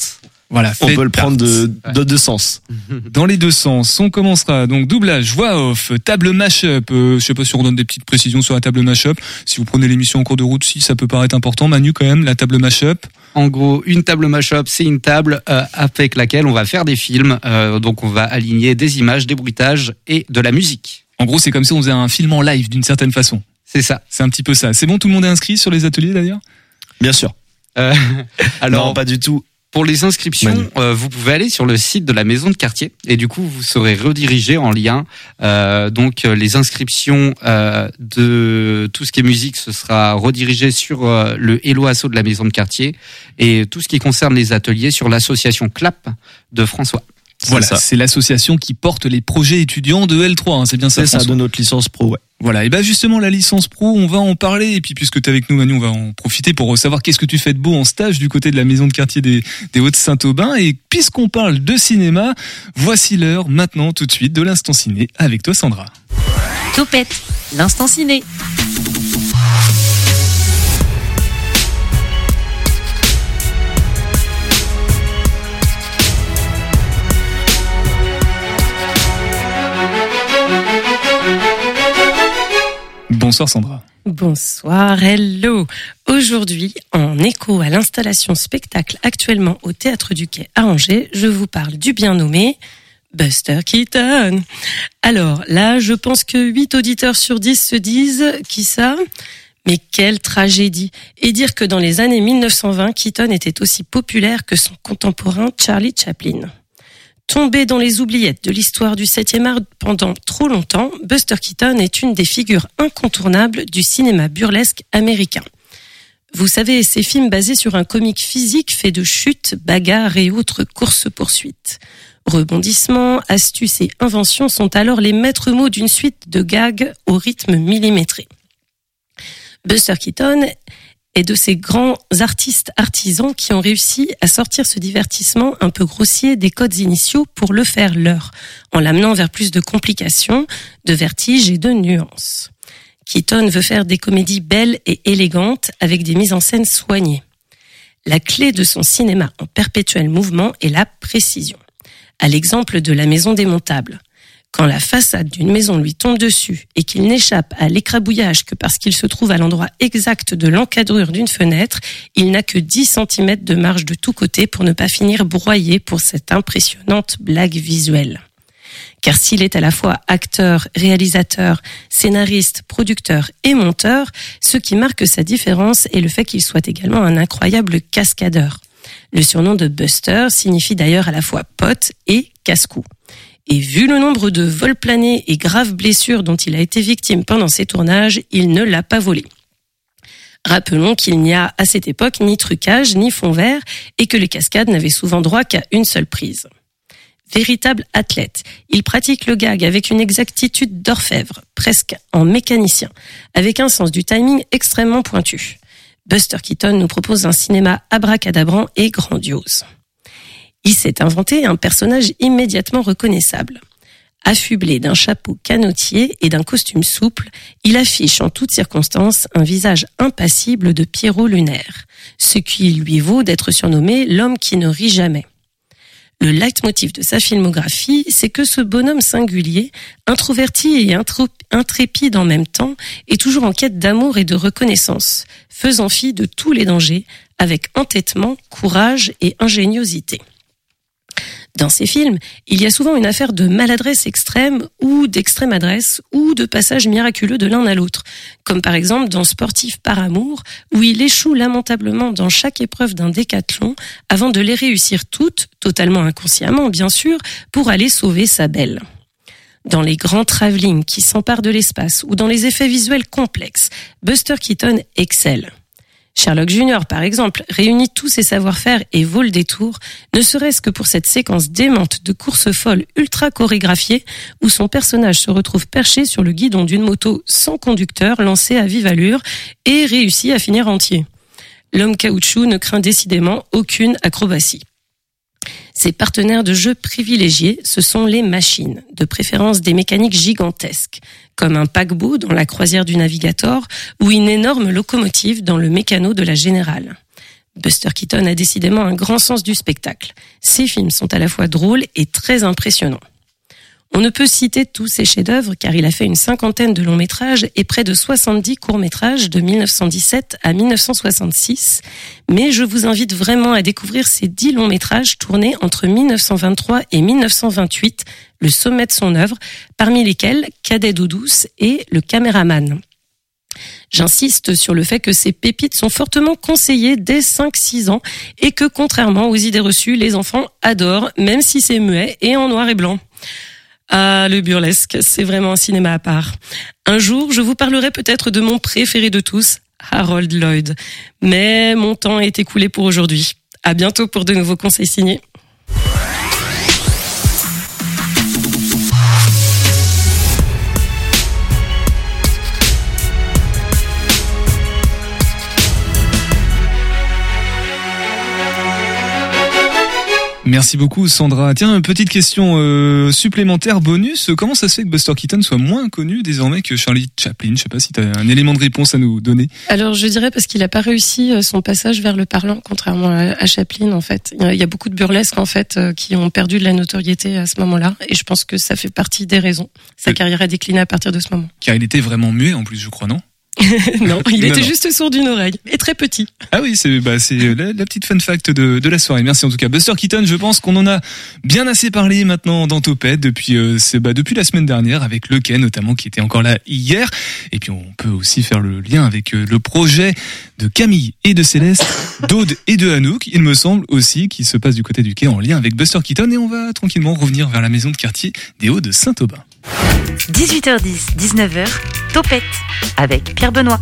Speaker 5: Voilà,
Speaker 9: On peut le prendre de,
Speaker 10: Ouais.
Speaker 9: de deux sens.
Speaker 5: Dans les deux sens, on commencera donc doublage, voix off, table mash-up. Euh, je sais pas si on donne des petites précisions sur la table mash-up. Si vous prenez l'émission en cours de route, si ça peut paraître important, Manu quand même, la table mash-up.
Speaker 10: En gros, une table mashup, c'est une table euh, avec laquelle on va faire des films. Euh, donc on va aligner des images, des bruitages et de la musique.
Speaker 5: En gros, c'est comme si on faisait un film en live d'une certaine façon.
Speaker 10: C'est ça.
Speaker 5: C'est un petit peu ça. C'est bon, tout le monde est inscrit sur les ateliers d'ailleurs?
Speaker 9: Bien sûr.
Speaker 10: Euh, alors
Speaker 9: non, pas du tout.
Speaker 10: Pour les inscriptions, euh, vous pouvez aller sur le site de la maison de quartier et du coup vous serez redirigé en lien. Euh, donc euh, les inscriptions euh, de tout ce qui est musique, ce sera redirigé sur le Hello Asso de la maison de quartier et tout ce qui concerne les ateliers sur l'association CLAP de François.
Speaker 5: Voilà, c'est l'association qui porte les projets étudiants de L3. hein, c'est bien ça.
Speaker 9: C'est ça, de notre licence pro, ouais.
Speaker 5: Voilà, et ben justement la licence pro, on va en parler et puis puisque tu es avec nous Manu, on va en profiter pour savoir qu'est-ce que tu fais de beau en stage du côté de la maison de quartier des, des Hauts-de-Saint-Aubin et puisqu'on parle de cinéma, voici l'heure maintenant tout de suite de l'instant ciné avec toi Sandra.
Speaker 4: Topette, l'instant ciné.
Speaker 5: Bonsoir Sandra.
Speaker 6: Bonsoir, hello. Aujourd'hui, en écho à l'installation spectacle actuellement au Théâtre du Quai à Angers, je vous parle du bien nommé Buster Keaton. Alors là, je pense que 8 auditeurs sur 10 se disent qui ça? Mais quelle tragédie Et dire que dans les années 1920, Keaton était aussi populaire que son contemporain Charlie Chaplin. Tombé dans les oubliettes de l'histoire du 7e art pendant trop longtemps, Buster Keaton est une des figures incontournables du cinéma burlesque américain. Vous savez, ces films basés sur un comique physique fait de chutes, bagarres et autres courses-poursuites. Rebondissements, astuces et inventions sont alors les maîtres mots d'une suite de gags au rythme millimétré. Buster Keaton est de ces grands artistes artisans qui ont réussi à sortir ce divertissement un peu grossier des codes initiaux pour le faire leur, en l'amenant vers plus de complications, de vertiges et de nuances. Keaton veut faire des comédies belles et élégantes avec des mises en scène soignées. La clé de son cinéma en perpétuel mouvement est la précision. À l'exemple de la maison démontable. Quand la façade d'une maison lui tombe dessus et qu'il n'échappe à l'écrabouillage que parce qu'il se trouve à l'endroit exact de l'encadrure d'une fenêtre, il n'a que 10 cm de marge de tous côtés pour ne pas finir broyé pour cette impressionnante blague visuelle. Car s'il est à la fois acteur, réalisateur, scénariste, producteur et monteur, ce qui marque sa différence est le fait qu'il soit également un incroyable cascadeur. Le surnom de Buster signifie d'ailleurs à la fois pote et casse-cou. Et vu le nombre de vols planés et graves blessures dont il a été victime pendant ses tournages, il ne l'a pas volé. Rappelons qu'il n'y a à cette époque ni trucage ni fond vert et que les cascades n'avaient souvent droit qu'à une seule prise. Véritable athlète, il pratique le gag avec une exactitude d'orfèvre, presque en mécanicien, avec un sens du timing extrêmement pointu. Buster Keaton nous propose un cinéma abracadabrant et grandiose. Il s'est inventé un personnage immédiatement reconnaissable. Affublé d'un chapeau canotier et d'un costume souple, il affiche en toutes circonstances un visage impassible de Pierrot lunaire, ce qui lui vaut d'être surnommé l'homme qui ne rit jamais. Le leitmotiv de sa filmographie, c'est que ce bonhomme singulier, introverti et intrépide en même temps, est toujours en quête d'amour et de reconnaissance, faisant fi de tous les dangers, avec entêtement, courage et ingéniosité. Dans ces films, il y a souvent une affaire de maladresse extrême ou d'extrême adresse ou de passage miraculeux de l'un à l'autre, comme par exemple dans Sportif par amour, où il échoue lamentablement dans chaque épreuve d'un décathlon avant de les réussir toutes, totalement inconsciemment bien sûr, pour aller sauver sa belle. Dans les grands travelling qui s'emparent de l'espace ou dans les effets visuels complexes, Buster Keaton excelle. Sherlock Junior, par exemple, réunit tous ses savoir-faire et vaut le détour, ne serait-ce que pour cette séquence démente de course folle ultra chorégraphiée où son personnage se retrouve perché sur le guidon d'une moto sans conducteur lancée à vive allure et réussit à finir entier. L'homme caoutchouc ne craint décidément aucune acrobatie. Ses partenaires de jeu privilégiés, ce sont les machines, de préférence des mécaniques gigantesques, comme un paquebot dans la croisière du Navigator ou une énorme locomotive dans le mécano de la Générale. Buster Keaton a décidément un grand sens du spectacle. Ses films sont à la fois drôles et très impressionnants. On ne peut citer tous ses chefs-d'œuvre car il a fait une cinquantaine de longs métrages et près de 70 courts métrages de 1917 à 1966. Mais je vous invite vraiment à découvrir ces dix longs métrages tournés entre 1923 et 1928, le sommet de son œuvre, parmi lesquels Cadet Doudouce et Le caméraman. J'insiste sur le fait que ces pépites sont fortement conseillées dès 5-6 ans et que contrairement aux idées reçues, les enfants adorent, même si c'est muet et en noir et blanc. Ah, le burlesque, c'est vraiment un cinéma à part. Un jour, je vous parlerai peut-être de mon préféré de tous, Harold Lloyd. Mais mon temps est écoulé pour aujourd'hui. À bientôt pour de nouveaux conseils signés.
Speaker 5: Merci beaucoup Sandra. Tiens, une petite question euh, supplémentaire bonus. Comment ça se fait que Buster Keaton soit moins connu désormais que Charlie Chaplin? Je sais pas si tu as un élément de réponse à nous donner.
Speaker 6: Alors je dirais parce qu'il n'a pas réussi euh, son passage vers le parlant, contrairement à Chaplin en fait. Il y a beaucoup de burlesques en fait euh, qui ont perdu de la notoriété à ce moment-là et je pense que ça fait partie des raisons. Sa carrière a décliné à partir de ce moment.
Speaker 5: Car il était vraiment muet en plus, je crois, non?
Speaker 6: non, il était juste sourd d'une oreille et très petit.
Speaker 5: Ah oui, c'est bah, c'est la, la, petite fun fact de, de la soirée. Merci en tout cas. Buster Keaton, je pense qu'on en a bien assez parlé maintenant dans Topette depuis euh, c'est bah, depuis la semaine dernière avec le Ken notamment qui était encore là hier. Et puis on peut aussi faire le lien avec euh, le projet de Camille et de Céleste, d'Aude et de Hanouk. Il me semble aussi qui se passe du côté du quai en lien avec Buster Keaton et on va tranquillement revenir vers la maison de quartier des Hauts de Saint-Aubin.
Speaker 4: 18h10, 19h, Topette avec Pierre Benoît.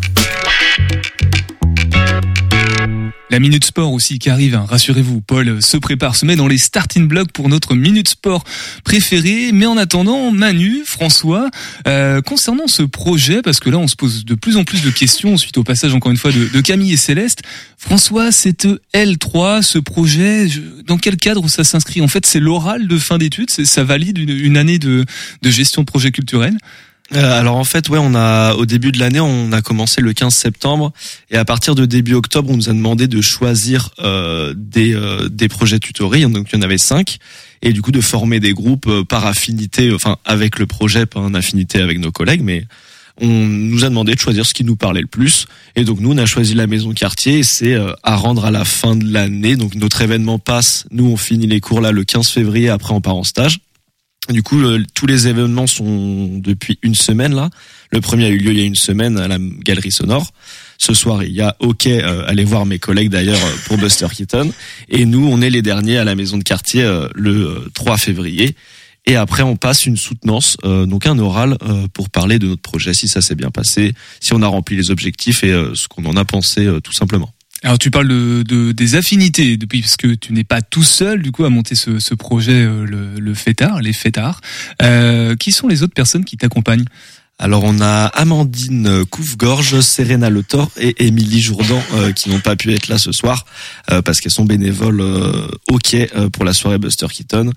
Speaker 5: La Minute Sport aussi qui arrive, hein. rassurez-vous, Paul se prépare, se met dans les starting blocks pour notre Minute Sport préférée. Mais en attendant, Manu, François, euh, concernant ce projet, parce que là on se pose de plus en plus de questions suite au passage encore une fois de, Camille et Céleste. François, cette L3, ce projet, je- dans quel cadre ça s'inscrit? En fait, c'est l'oral de fin d'études, ça valide une, une année de, de gestion de projet culturel?
Speaker 9: Euh, alors en fait, ouais, on a au début de l'année, on a commencé le 15 septembre et à partir de début octobre, on nous a demandé de choisir euh, des euh, des projets tutories. Donc il y en avait cinq et du coup de former des groupes par affinité, enfin avec le projet, pas en affinité avec nos collègues, mais on nous a demandé de choisir ce qui nous parlait le plus. Et donc nous, on a choisi la maison quartier et c'est à rendre à la fin de l'année. Donc notre événement passe. Nous, on finit les cours là le 15 février. Après, on part en stage. Du coup, le- tous les événements sont depuis une semaine là. Le premier a eu lieu il y a une semaine à la Galerie Sonore. Ce soir, il y a OK, euh, allez voir mes collègues d'ailleurs euh, pour Buster Keaton. Et nous, on est les derniers à la maison de quartier euh, le euh, 3 février. Et après, on passe une soutenance, euh, donc un oral euh, pour parler de notre projet, si ça s'est bien passé, si on a rempli les objectifs et euh, ce qu'on en a pensé euh, tout simplement.
Speaker 5: Alors tu parles de, de- des affinités depuis parce que tu n'es pas tout seul du coup à monter ce, ce projet euh, le, le fêtard, les fêtards. Euh, qui sont les autres personnes qui t'accompagnent?
Speaker 9: Alors on a Amandine Couvegorge, Serena Le Thor et Émilie Jourdan euh, qui n'ont pas pu être là ce soir euh, parce qu'elles sont bénévoles euh, au quai euh, pour la soirée Buster Keaton euh,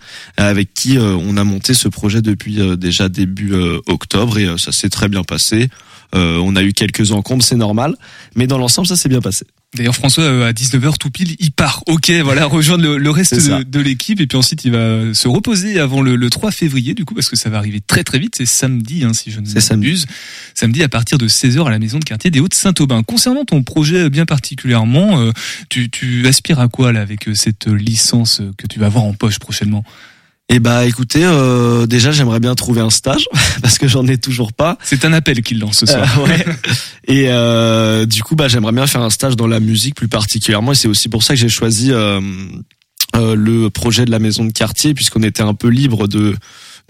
Speaker 9: avec qui on a monté ce projet depuis déjà début octobre et ça s'est très bien passé. On a eu quelques encombres, c'est normal, mais dans l'ensemble ça s'est bien passé.
Speaker 5: D'ailleurs François euh, à 19h tout pile il part. Ok voilà rejoindre le, le reste de, de l'équipe et puis ensuite il va se reposer avant le, le 3 février du coup parce que ça va arriver très très vite. C'est samedi hein, si je ne m'abuse. Samedi à partir de 16h à la maison de quartier des Hauts-de-Saint-Aubin. Concernant ton projet bien particulièrement, euh, tu, tu aspires à quoi là avec euh, cette licence euh, que tu vas avoir en poche prochainement?
Speaker 9: Et bah écoutez, euh, déjà j'aimerais bien trouver un stage parce que j'en ai toujours pas.
Speaker 5: C'est un appel qu'il lance ce soir.
Speaker 9: Euh, ouais. Et euh, du coup, bah, j'aimerais bien faire un stage dans la musique plus particulièrement. Et c'est aussi pour ça que j'ai choisi euh, euh, le projet de la maison de quartier, puisqu'on était un peu libre de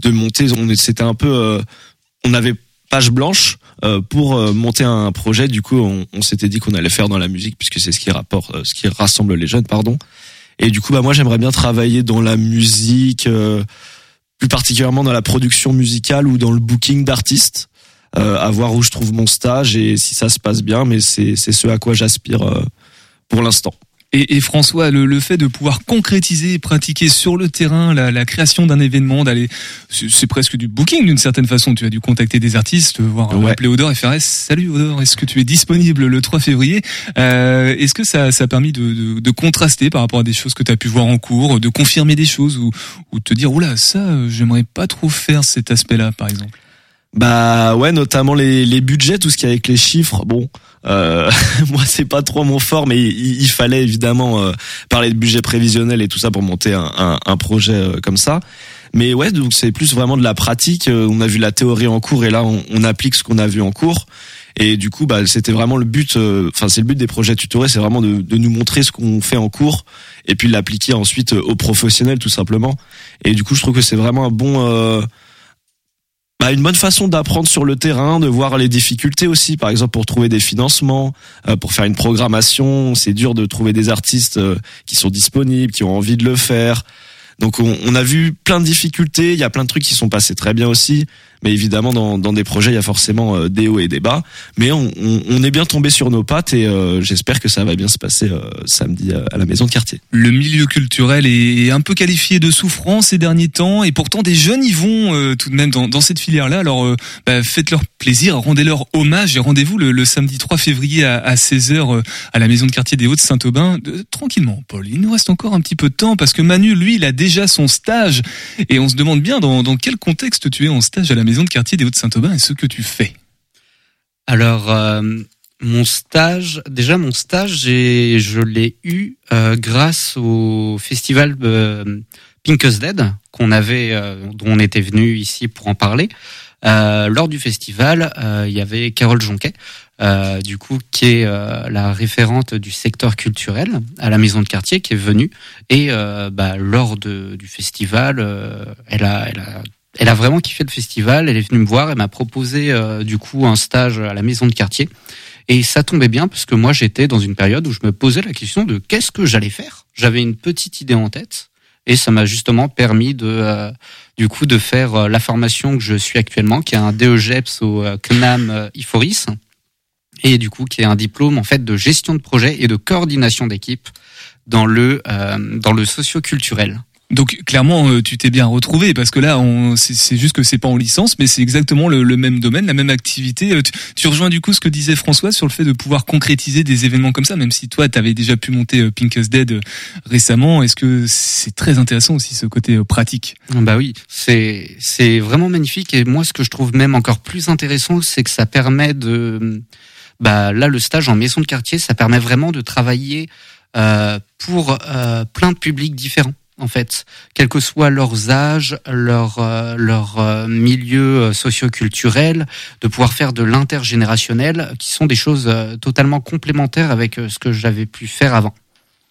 Speaker 9: de monter. On c'était un peu, euh, on avait page blanche euh, pour monter un projet. Du coup, on, on s'était dit qu'on allait faire dans la musique, puisque c'est ce qui rapporte, euh, ce qui rassemble les jeunes, pardon. Et du coup, bah moi, j'aimerais bien travailler dans la musique. euh, plus particulièrement dans la production musicale ou dans le booking d'artistes euh, à voir où je trouve mon stage et si ça se passe bien, mais c'est ce à quoi j'aspire euh, pour l'instant.
Speaker 5: Et, et François, le, le fait de pouvoir concrétiser, pratiquer sur le terrain la, la création d'un événement, d'aller, c'est presque du booking d'une certaine façon. Tu as dû contacter des artistes, voir
Speaker 9: Ouais.
Speaker 5: appeler Odor et faire Eh, salut Odor, est-ce que tu es disponible le 3 février? Euh, Est-ce que ça, ça a permis de, de, de contraster par rapport à des choses que tu as pu voir en cours, de confirmer des choses ou, ou te dire oula ça, euh, j'aimerais pas trop faire cet aspect-là par exemple?
Speaker 9: Bah ouais, notamment les, les budgets, tout ce qui est avec les chiffres. Bon, euh, moi c'est pas trop mon fort, mais il, il fallait évidemment euh, parler de budget prévisionnel et tout ça pour monter un, un, un projet euh, comme ça. Mais ouais, donc c'est plus vraiment de la pratique. Euh, On a vu la théorie en cours et là on, on applique ce qu'on a vu en cours. Et du coup, bah c'était vraiment le but. euh, Enfin, c'est le but des projets tutorés, c'est vraiment de, de nous montrer ce qu'on fait en cours et puis l'appliquer ensuite aux professionnels tout simplement. Et du coup, je trouve que c'est vraiment un bon bah, une bonne façon d'apprendre sur le terrain, de voir les difficultés aussi. Par exemple, pour trouver des financements, euh, pour faire une programmation, c'est dur de trouver des artistes euh, qui sont disponibles, qui ont envie de le faire. Donc, on, on a vu plein de difficultés. Il y a plein de trucs qui sont passés très bien aussi. Mais évidemment, dans, dans des projets, il y a forcément euh, des hauts et des bas. Mais on, on, on est bien tombé sur nos pattes et euh, j'espère que ça va bien se passer euh, samedi euh, à la maison de quartier.
Speaker 5: Le milieu culturel est un peu qualifié de souffrance ces derniers temps et pourtant des jeunes y vont euh, tout de même dans, dans cette filière-là. Alors bah, faites-leur plaisir, rendez-leur hommage et rendez-vous le, le samedi 3 février à, à 16h euh, à la maison de quartier des Hauts-de-Saint-Aubin. De- tranquillement, Paul, il nous reste encore un petit peu de temps parce que Manu, lui, il a déjà son stage et on se demande bien dans, quel contexte tu es en stage à la maison de quartier des Hauts-de-Saint-Aubin et ce que tu fais.
Speaker 10: Alors, euh, mon stage, déjà mon stage, je l'ai eu euh, grâce au festival euh, Dead qu'on avait, euh, dont on était venu ici pour en parler. Lors du festival, il y avait Carole Jonquet, euh, du coup, qui est euh, la référente du secteur culturel à la maison de quartier, qui est venue. Et euh, bah, lors de, du festival, euh, elle a, elle a elle a vraiment kiffé le festival. Elle est venue me voir. Elle m'a proposé euh, du coup un stage à la maison de quartier. Et ça tombait bien parce que moi j'étais dans une période où je me posais la question de qu'est-ce que j'allais faire. J'avais une petite idée en tête et ça m'a justement permis de euh, du coup de faire euh, la formation que je suis actuellement, qui est un DEGEPS au euh, CNAM IFORIS et du coup qui est un diplôme en fait de gestion de projet et de coordination d'équipe dans le euh, dans le socio-culturel.
Speaker 5: Donc clairement, euh, tu t'es bien retrouvé parce que là, on, c'est, juste que c'est pas en licence, mais c'est exactement le, le même domaine, la même activité. Euh, Tu, tu rejoins du coup ce que disait François sur le fait de pouvoir concrétiser des événements comme ça, même si toi, tu avais déjà pu monter euh, Pink Us Dead récemment. Est-ce que c'est très intéressant aussi ce côté pratique?
Speaker 10: Bah oui, c'est c'est vraiment magnifique et moi ce que je trouve même encore plus intéressant, c'est que ça permet de bah là le stage en maison de quartier, ça permet vraiment de travailler euh, pour euh, plein de publics différents en fait, quels que soient leurs âges, leur euh, leur euh, milieu euh, socio-culturel, de pouvoir faire de l'intergénérationnel, qui sont des choses totalement complémentaires avec ce que j'avais pu faire avant.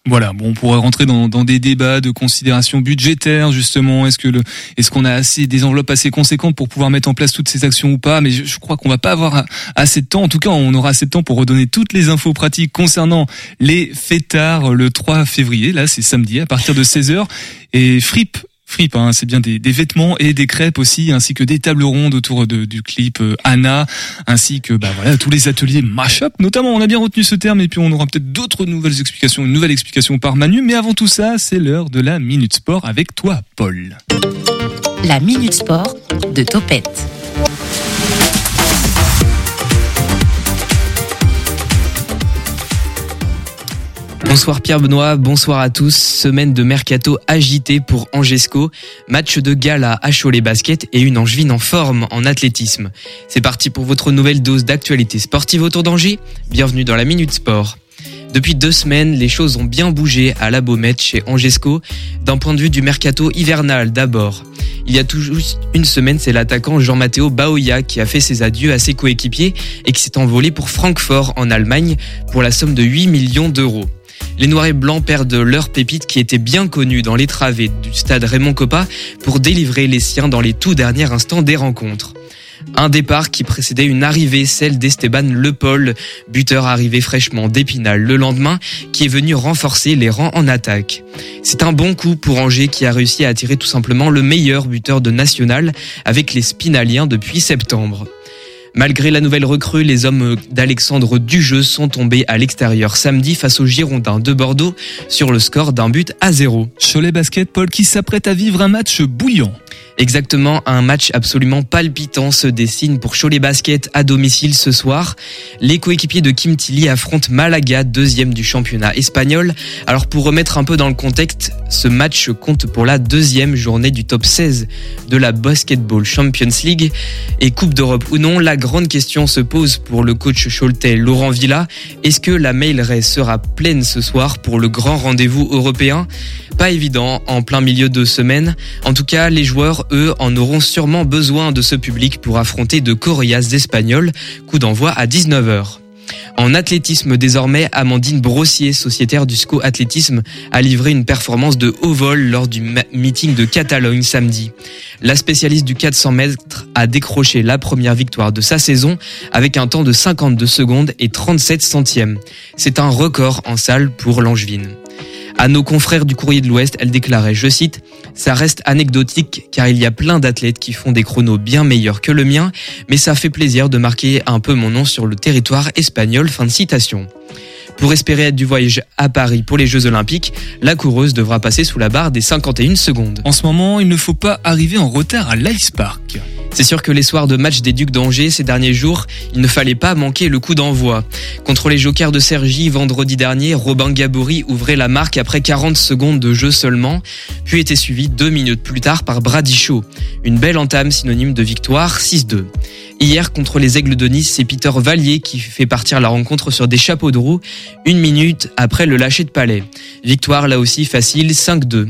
Speaker 5: Voilà, bon, on pourrait rentrer dans, des débats de considération budgétaire justement. Est-ce que le, est-ce qu'on a assez des enveloppes assez conséquentes pour pouvoir mettre en place toutes ces actions ou pas? Mais je, je crois qu'on va pas avoir assez de temps. En tout cas, on aura assez de temps pour redonner toutes les infos pratiques concernant les fêtards le 3 février. Là, c'est samedi à partir de 16 h et Fripp Hein, c'est bien des, vêtements et des crêpes aussi, ainsi que des tables rondes autour du clip euh, Anna, ainsi que bah tous les ateliers mashup. Notamment, on a bien retenu ce terme et puis on aura peut-être d'autres nouvelles explications, une nouvelle explication par Manu. Mais avant tout ça, c'est l'heure de la minute sport avec toi, Paul.
Speaker 4: La Minute Sport de Topette.
Speaker 8: Bonsoir Pierre Benoît, bonsoir à tous. Semaine de mercato agitée pour Angesco. Match de gala à Cholet Basket et une Angevine en forme en athlétisme. C'est parti pour votre nouvelle dose d'actualité sportive autour d'Angers. Bienvenue dans la Minute Sport. Depuis deux semaines, les choses ont bien bougé à la Baumette chez Angesco, d'un point de vue du mercato hivernal d'abord. Il y a tout juste une semaine, c'est l'attaquant Jean-Matteo Baoya qui a fait ses adieux à ses coéquipiers et qui s'est envolé pour Francfort en Allemagne pour la somme de 8 millions d'euros. Les Noirs et Blancs perdent leur pépite qui était bien connue dans les travées du stade Raymond Coppa pour délivrer les siens dans les tout derniers instants des rencontres. Un départ qui précédait une arrivée, celle d'Esteban Lepol, buteur arrivé fraîchement d'Épinal le lendemain, qui est venu renforcer les rangs en attaque. C'est un bon coup pour Angers qui a réussi à attirer tout simplement le meilleur buteur de National avec les Spinaliens depuis septembre. Malgré la nouvelle recrue, les hommes d'Alexandre Dujeu sont tombés à l'extérieur samedi face aux Girondins de Bordeaux sur le score d'un but à zéro.
Speaker 5: Cholet Basket, Paul qui s'apprête à vivre un match bouillant.
Speaker 8: Exactement, un match absolument palpitant se dessine pour Cholet Basket à domicile ce soir. Les coéquipiers de Kim Tilly affrontent Malaga, deuxième du championnat espagnol. Alors pour remettre un peu dans le contexte, ce match compte pour la deuxième journée du top 16 de la Basketball Champions League. Et Coupe d'Europe ou non, la grande question se pose pour le coach choletais Laurent Villa. Est-ce que la Mailray sera pleine ce soir pour le grand rendez-vous européen? Pas évident en plein milieu de semaine. En tout cas, les joueurs, eux, en auront sûrement besoin de ce public pour affronter de Corias espagnols. Coup d'envoi à 19h. En athlétisme désormais, Amandine Brossier, sociétaire du SCO Athlétisme, a livré une performance de haut vol lors du meeting de Catalogne samedi. La spécialiste du 400 mètres a décroché la première victoire de sa saison avec un temps de 52 secondes et 37 centièmes. C'est un record en salle pour Langevin. À nos confrères du Courrier de l'Ouest, elle déclarait, je cite, Ça reste anecdotique car il y a plein d'athlètes qui font des chronos bien meilleurs que le mien, mais ça fait plaisir de marquer un peu mon nom sur le territoire espagnol. Fin de citation. Pour espérer être du voyage à Paris pour les Jeux Olympiques, la coureuse devra passer sous la barre des 51 secondes.
Speaker 5: En ce moment, il ne faut pas arriver en retard à l'Ice Park.
Speaker 8: C'est sûr que les soirs de match des Ducs d'Angers ces derniers jours, il ne fallait pas manquer le coup d'envoi. Contre les Jokers de Sergi vendredi dernier, Robin Gabouri ouvrait la marque après 40 secondes de jeu seulement, puis était suivi deux minutes plus tard par Bradichaud. Une belle entame synonyme de victoire 6-2. Hier, contre les Aigles de Nice, c'est Peter Vallier qui fait partir la rencontre sur des chapeaux de roue, une minute après le lâcher de palais. Victoire là aussi facile 5-2.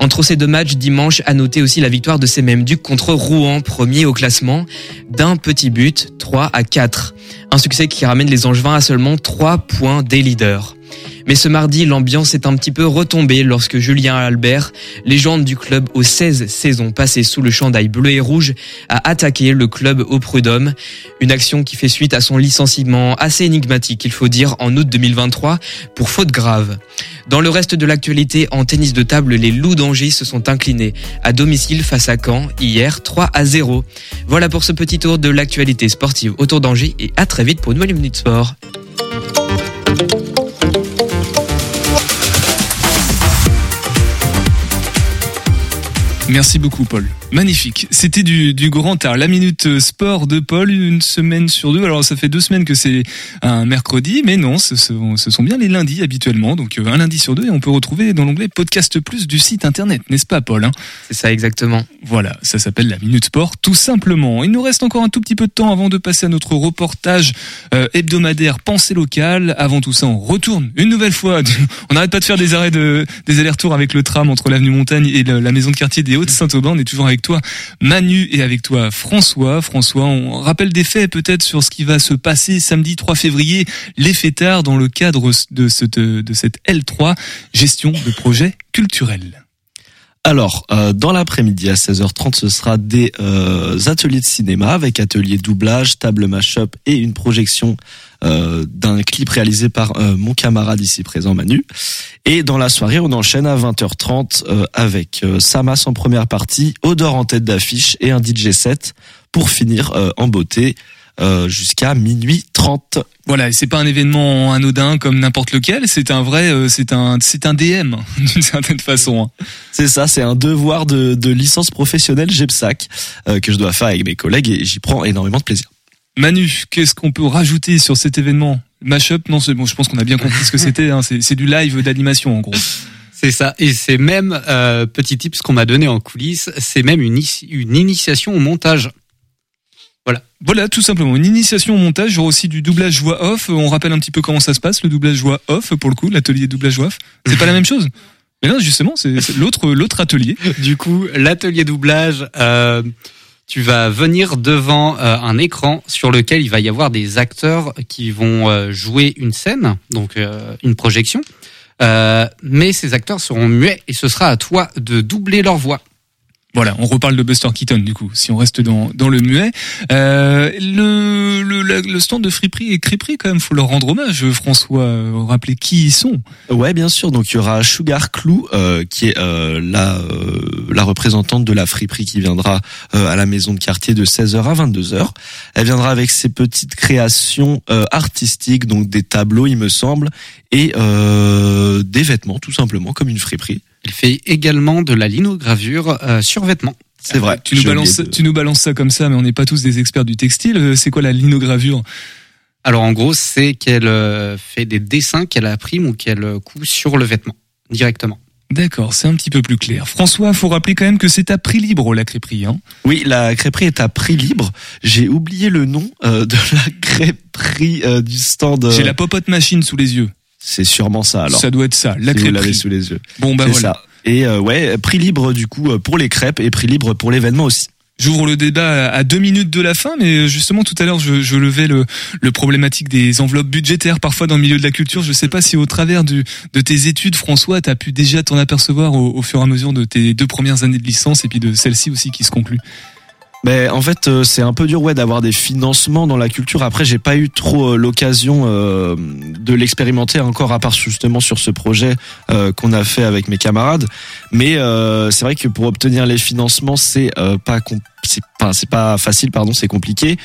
Speaker 8: Entre ces deux matchs dimanche, à noter aussi la victoire de ces mêmes Ducs contre Rouen, premier au classement, d'un petit but, 3 à 4. Un succès qui ramène les Angevins à seulement 3 points des leaders.
Speaker 7: Mais ce mardi, l'ambiance est un petit peu retombée lorsque Julien Albert, légende du club aux 16 saisons passées sous le chandail bleu et rouge, a attaqué le club au prud'homme. Une action qui fait suite à son licenciement assez énigmatique, il faut dire, en août 2023 pour faute grave. Dans le reste de l'actualité, en tennis de table, les Loups d'Angers se sont inclinés à domicile face à Caen hier 3 à 0. Voilà pour ce petit tour de l'actualité sportive autour d'Angers et à très vite pour une nouvelle minute sport.
Speaker 5: Merci beaucoup, Paul. Magnifique. C'était du, du grand art. La minute sport de Paul, une semaine sur deux. Alors, ça fait deux semaines que c'est un mercredi, mais non, ce sont, ce sont bien les lundis habituellement. Donc, euh, un lundi sur deux, et on peut retrouver dans l'onglet podcast plus du site internet, n'est-ce pas, Paul hein?
Speaker 7: C'est ça, exactement.
Speaker 5: Voilà, ça s'appelle la minute sport, tout simplement. Il nous reste encore un tout petit peu de temps avant de passer à notre reportage euh, hebdomadaire Pensée locale. Avant tout ça, on retourne une nouvelle fois. On n'arrête pas de faire des arrêts de, des allers-retours avec le tram entre l'avenue Montagne et la, la maison de quartier des Hauts-de-Saint-Aubin. On est toujours avec toi, Manu, et avec toi, François. François, on rappelle des faits peut-être sur ce qui va se passer samedi 3 février, les fêtards, dans le cadre de cette, de cette L3, gestion de projets culturels.
Speaker 9: Alors, euh, dans l'après-midi à 16h30, ce sera des euh, ateliers de cinéma avec atelier doublage, table mash-up et une projection euh, d'un clip réalisé par euh, mon camarade ici présent Manu. Et dans la soirée, on enchaîne à 20h30 euh, avec Samas en première partie, Odor en tête d'affiche et un DJ set pour finir en beauté euh, jusqu'à minuit 30.
Speaker 5: Voilà, et c'est pas un événement anodin comme n'importe lequel, c'est un vrai, euh, c'est un, c'est un DM d'une certaine façon. hein.
Speaker 9: C'est ça, c'est un devoir de, de licence professionnelle GEPSAC euh, que je dois faire avec mes collègues et j'y prends énormément de plaisir.
Speaker 5: Manu, qu'est-ce qu'on peut rajouter sur cet événement? Mashup, non, c'est bon, je pense qu'on a bien compris ce que c'était. Hein, c'est, c'est du live d'animation en gros.
Speaker 10: C'est ça, et c'est même euh, petit tip ce qu'on m'a donné en coulisses, c'est même une, une initiation au montage.
Speaker 5: Voilà, tout simplement une initiation au montage. J'aurai aussi du doublage voix off. On rappelle un petit peu comment ça se passe, le doublage voix off pour le coup, l'atelier doublage voix off. C'est pas la même chose. Mais non, justement, c'est l'autre l'autre atelier.
Speaker 10: Du coup, l'atelier doublage, euh, tu vas venir devant euh, un écran sur lequel il va y avoir des acteurs qui vont euh, jouer une scène, donc euh, une projection. Euh, mais ces acteurs seront muets et ce sera à toi de doubler leur voix.
Speaker 5: Voilà, on reparle de Buster Keaton du coup, si on reste dans, dans le muet. Euh, le, le, le stand de Friperie et Crêperie quand même, faut leur rendre hommage, François. Rappeler qui ils sont?
Speaker 9: Ouais, bien sûr. Donc il y aura Sugar Clou, euh, qui est euh, la euh, la représentante de la friperie qui viendra euh, à la maison de quartier de 16h à 22h. Elle viendra avec ses petites créations euh, artistiques, donc des tableaux, il me semble, et des vêtements, tout simplement, comme une friperie.
Speaker 10: Il fait également de la linogravure euh, sur vêtements.
Speaker 9: C'est vrai.
Speaker 5: Tu nous, balances,
Speaker 9: de-
Speaker 5: tu nous balances ça comme ça, mais on n'est pas tous des experts du textile. Euh, C'est quoi la linogravure?
Speaker 10: Alors en gros, c'est qu'elle euh, fait des dessins qu'elle imprime ou qu'elle euh, coud sur le vêtement directement.
Speaker 5: D'accord, c'est un petit peu plus clair. François, faut rappeler quand même que c'est à prix libre la crêperie. Hein.
Speaker 9: Oui, la crêperie est à prix libre. J'ai oublié le nom euh, de la crêperie euh, du stand. euh,
Speaker 5: J'ai la popote machine sous les yeux.
Speaker 9: C'est sûrement ça alors.
Speaker 5: Ça doit être ça, la
Speaker 9: si vous l'avez
Speaker 5: crêperie.
Speaker 9: sous les yeux.
Speaker 5: Bon bah voilà.
Speaker 9: ça. Et euh, ouais, prix libre du coup euh, pour les crêpes et prix libre pour l'événement aussi.
Speaker 5: J'ouvre le débat à deux minutes de la fin, mais justement tout à l'heure je, je levais le, le problématique des enveloppes budgétaires parfois dans le milieu de la culture. Je sais pas si au travers du, de tes études, François, tu as pu déjà t'en apercevoir au, au fur et à mesure de tes deux premières années de licence et puis de celle-ci aussi qui se conclut.
Speaker 9: Mais en fait, euh, c'est un peu dur ouais d'avoir des financements dans la culture. Après, j'ai pas eu trop euh, l'occasion euh, de l'expérimenter encore à part justement sur ce projet euh, qu'on a fait avec mes camarades. Mais euh, c'est vrai que pour obtenir les financements, c'est pas c'est pas c'est pas facile pardon, c'est compliqué.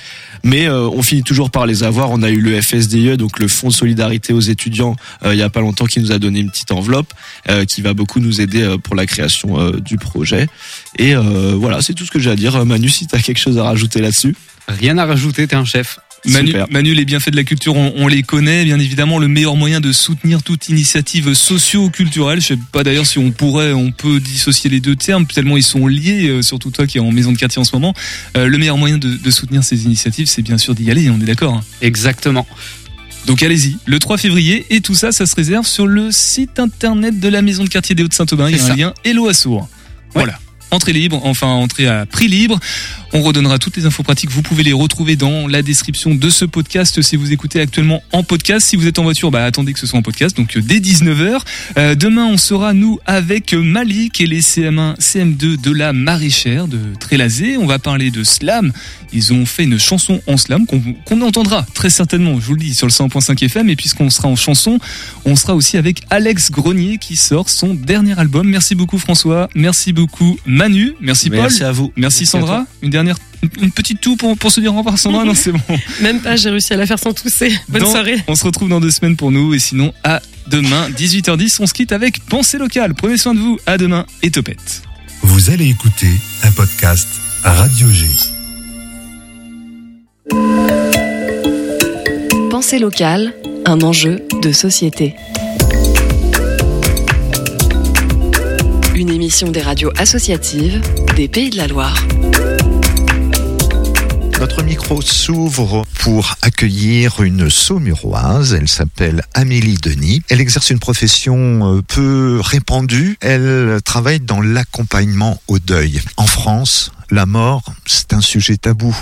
Speaker 9: Mais euh, on finit toujours par les avoir. On a eu le FSDE, donc le Fonds de solidarité aux étudiants, euh, il y a pas longtemps, qui nous a donné une petite enveloppe euh, qui va beaucoup nous aider pour la création du projet. Et voilà, c'est tout ce que j'ai à dire. Manu, si t'as quelque chose à rajouter là-dessus.
Speaker 10: Rien à rajouter, t'es un chef.
Speaker 5: Manu, les bienfaits de la culture, on, on les connaît. Bien évidemment, le meilleur moyen de soutenir toute initiative socio-culturelle. Je sais pas d'ailleurs si on pourrait, on peut dissocier les deux termes tellement ils sont liés. euh, surtout toi qui es en maison de quartier en ce moment. Euh, le meilleur moyen de, de soutenir ces initiatives, c'est bien sûr d'y aller. On est d'accord. hein.
Speaker 10: Exactement.
Speaker 5: Donc allez-y, le 3 février et tout ça, ça se réserve sur le site internet de la maison de quartier des Hauts-de-Saint-Aubin. Il y a un
Speaker 10: ça.
Speaker 5: lien Hello Assour. Voilà. Entrée libre, enfin entrée à prix libre. On redonnera toutes les infos pratiques. Vous pouvez les retrouver dans la description de ce podcast si vous écoutez actuellement en podcast. Si vous êtes en voiture, bah, attendez que ce soit en podcast. Donc dès 19h. demain, on sera nous avec Malik et les CM1, CM2 de la maraîchère de Trélazé. On va parler de slam. Ils ont fait une chanson en slam qu'on entendra très certainement, je vous le dis, sur le 100.5 FM. Et puisqu'on sera en chanson, on sera aussi avec Alex Grenier qui sort son dernier album. Merci beaucoup François, merci beaucoup Manu, merci Paul.
Speaker 9: Merci à vous.
Speaker 5: Merci, Sandra. Une dernière une petite toux pour, pour se dire au revoir Sandra Non c'est bon.
Speaker 6: Même pas, j'ai réussi à la faire sans tousser. Bonne soirée.
Speaker 5: On se retrouve dans deux semaines pour nous et sinon à demain 18h10 on se quitte avec Pensée locale. Prenez soin de vous, à demain et topette.
Speaker 12: Vous allez écouter un podcast à Radio G.
Speaker 13: Pensée locale, un enjeu de société. Une émission des radios associatives des Pays de la Loire.
Speaker 14: Notre micro s'ouvre pour accueillir une saumuroise. Elle s'appelle Amélie Denis. Elle exerce une profession euh, peu répandue. Elle travaille dans l'accompagnement au deuil. En France, la mort, c'est un sujet tabou.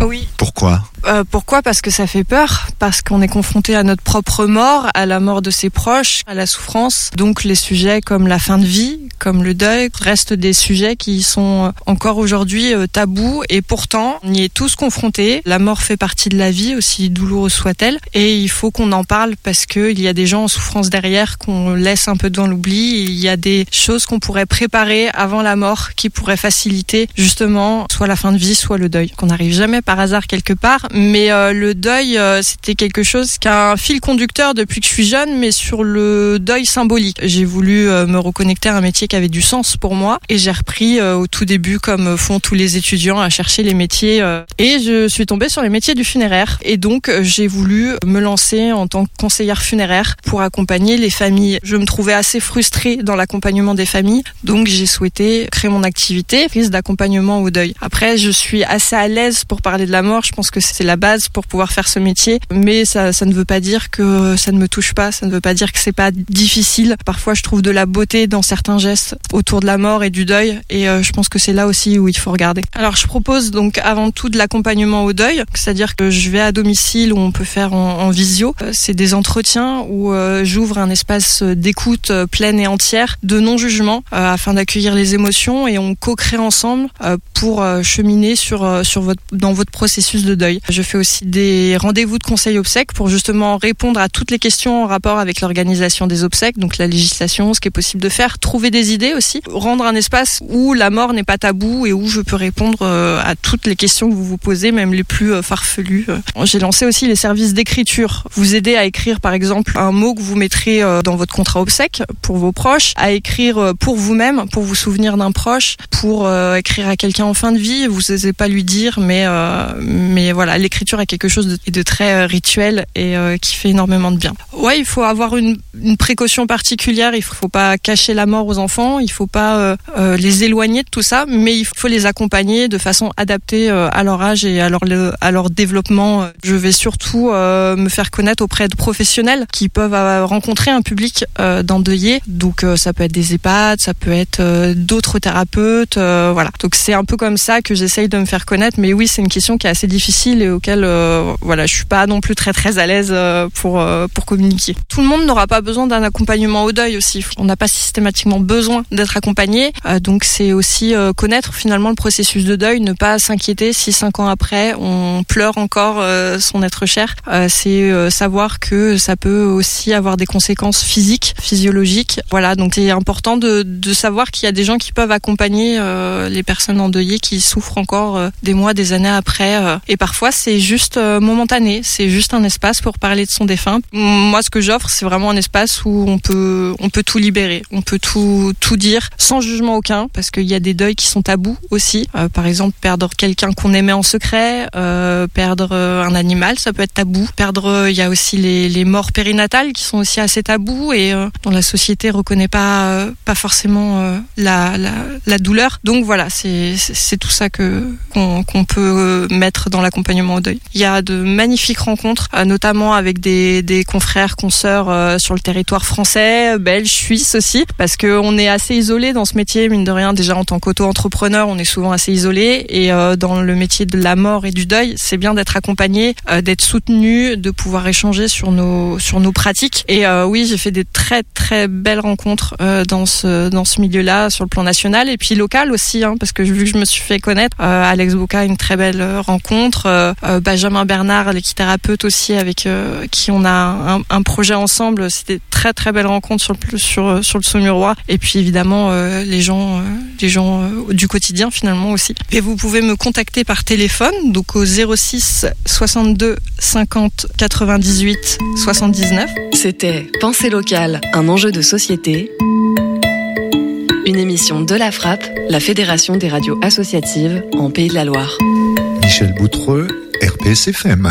Speaker 15: Oui.
Speaker 14: Pourquoi?
Speaker 15: Euh, Pourquoi? Parce que ça fait peur, parce qu'on est confronté à notre propre mort, à la mort de ses proches, à la souffrance. Donc les sujets comme la fin de vie, comme le deuil, restent des sujets qui sont encore aujourd'hui euh, tabous et pourtant on y est tous confrontés. La mort fait partie de la vie, aussi douloureuse soit-elle, et il faut qu'on en parle parce qu'il y a des gens en souffrance derrière qu'on laisse un peu dans l'oubli. Il y a des choses qu'on pourrait préparer avant la mort qui pourraient faciliter justement soit la fin de vie, soit le deuil. Qu'on n'arrive jamais par hasard quelque part, mais euh, le deuil, euh, c'était quelque chose qui a un fil conducteur depuis que je suis jeune, mais sur le deuil symbolique. J'ai voulu euh, me reconnecter à un métier qui avait du sens pour moi, et j'ai repris au tout début, comme font tous les étudiants, à chercher les métiers, et je suis tombée sur les métiers du funéraire. Et donc, j'ai voulu me lancer en tant que conseillère funéraire pour accompagner les familles. Je me trouvais assez frustrée dans l'accompagnement des familles, donc j'ai souhaité créer mon activité, prise d'accompagnement au deuil. Après, je suis assez à l'aise pour parler de la mort. Je pense que c'est la base pour pouvoir faire ce métier. Mais ça, ça ne veut pas dire que ça ne me touche pas. Ça ne veut pas dire que c'est pas difficile. Parfois, je trouve de la beauté dans certains gestes autour de la mort et du deuil. Et euh, je pense que c'est là aussi où il faut regarder. Alors, je propose donc avant tout de l'accompagnement au deuil. C'est-à-dire que je vais à domicile où on peut faire en, visio. Euh, c'est des entretiens où euh, j'ouvre un espace d'écoute pleine et entière, de non-jugement, afin d'accueillir les émotions et on co-crée ensemble pour euh, cheminer sur, euh, sur votre, dans votre processus de deuil. Je fais aussi des rendez-vous de conseil obsèques pour justement répondre à toutes les questions en rapport avec l'organisation des obsèques, donc la législation, ce qui est possible de faire, trouver des idées aussi, rendre un espace où la mort n'est pas tabou et où je peux répondre euh, à toutes les questions que vous vous posez, même les plus farfelues. J'ai lancé aussi les services d'écriture, vous aider à écrire par exemple un mot que vous mettrez dans votre contrat obsèque pour vos proches, à écrire pour vous-même, pour vous souvenir d'un proche, pour écrire à quelqu'un en fin de vie, vous n'osez pas lui dire, mais euh, mais voilà, l'écriture est quelque chose de, très euh, rituel et euh, qui fait énormément de bien. Ouais, il faut avoir une, précaution particulière. Il faut, faut pas cacher la mort aux enfants. Il faut pas les éloigner de tout ça, mais il faut les accompagner de façon adaptée à leur âge et à leur à leur développement. Je vais surtout me faire connaître auprès de professionnels qui peuvent rencontrer un public d'endeuillés. Donc ça peut être des EHPAD, ça peut être d'autres thérapeutes, voilà. Donc c'est un peu comme ça que j'essaye de me faire connaître. Mais oui, c'est une question qui est assez difficile et auquel euh, voilà, je suis pas non plus très très à l'aise euh, pour euh, pour communiquer. Tout le monde n'aura pas besoin d'un accompagnement au deuil aussi. On n'a pas systématiquement besoin d'être accompagné. donc c'est aussi connaître finalement le processus de deuil, ne pas s'inquiéter si cinq ans après on pleure encore son être cher. c'est savoir que ça peut aussi avoir des conséquences physiques, physiologiques. Voilà, donc c'est important de, savoir qu'il y a des gens qui peuvent accompagner les personnes qui souffrent encore euh, des mois, des années après. Euh. Et parfois, c'est juste euh, momentané. C'est juste un espace pour parler de son défunt. Moi, ce que j'offre, c'est vraiment un espace où on peut, on peut tout libérer. On peut tout, tout dire sans jugement aucun parce qu'il y a des deuils qui sont tabous aussi. par exemple, perdre quelqu'un qu'on aimait en secret, perdre un animal, ça peut être tabou. Perdre, il y a aussi les, morts périnatales qui sont aussi assez tabous et dont la société reconnaît pas, pas forcément la, la douleur. Donc voilà, c'est c'est tout ça que qu'on qu'on peut mettre dans l'accompagnement au deuil. Il y a de magnifiques rencontres, euh, notamment avec des, des confrères, consoeurs euh, sur le territoire français, belge, suisse aussi, parce que on est assez isolé dans ce métier, mine de rien. Déjà en tant qu'auto-entrepreneur, on est souvent assez isolé, et euh, dans le métier de la mort et du deuil, c'est bien d'être accompagné, euh, d'être soutenu, de pouvoir échanger sur nos sur nos pratiques. Et euh, oui, j'ai fait des très très belles rencontres euh, dans ce dans ce milieu-là, sur le plan national et puis local aussi, hein, parce que vu que je me suis fait connaître, euh, Alex Boca, une très belle euh, rencontre, euh, Benjamin Bernard, l'équithérapeute aussi, avec qui on a un, projet ensemble. C'était très très belle rencontre sur le sur sur le Saumurois. Et puis évidemment les gens les gens du quotidien finalement aussi. Et vous pouvez me contacter par téléphone, donc au 06 62 50 98 79.
Speaker 13: C'était Pensée locale, un enjeu de société. Une émission de la Frappe, la Fédération des radios associatives en Pays de la Loire.
Speaker 14: Michel Boutreux, RPSFM.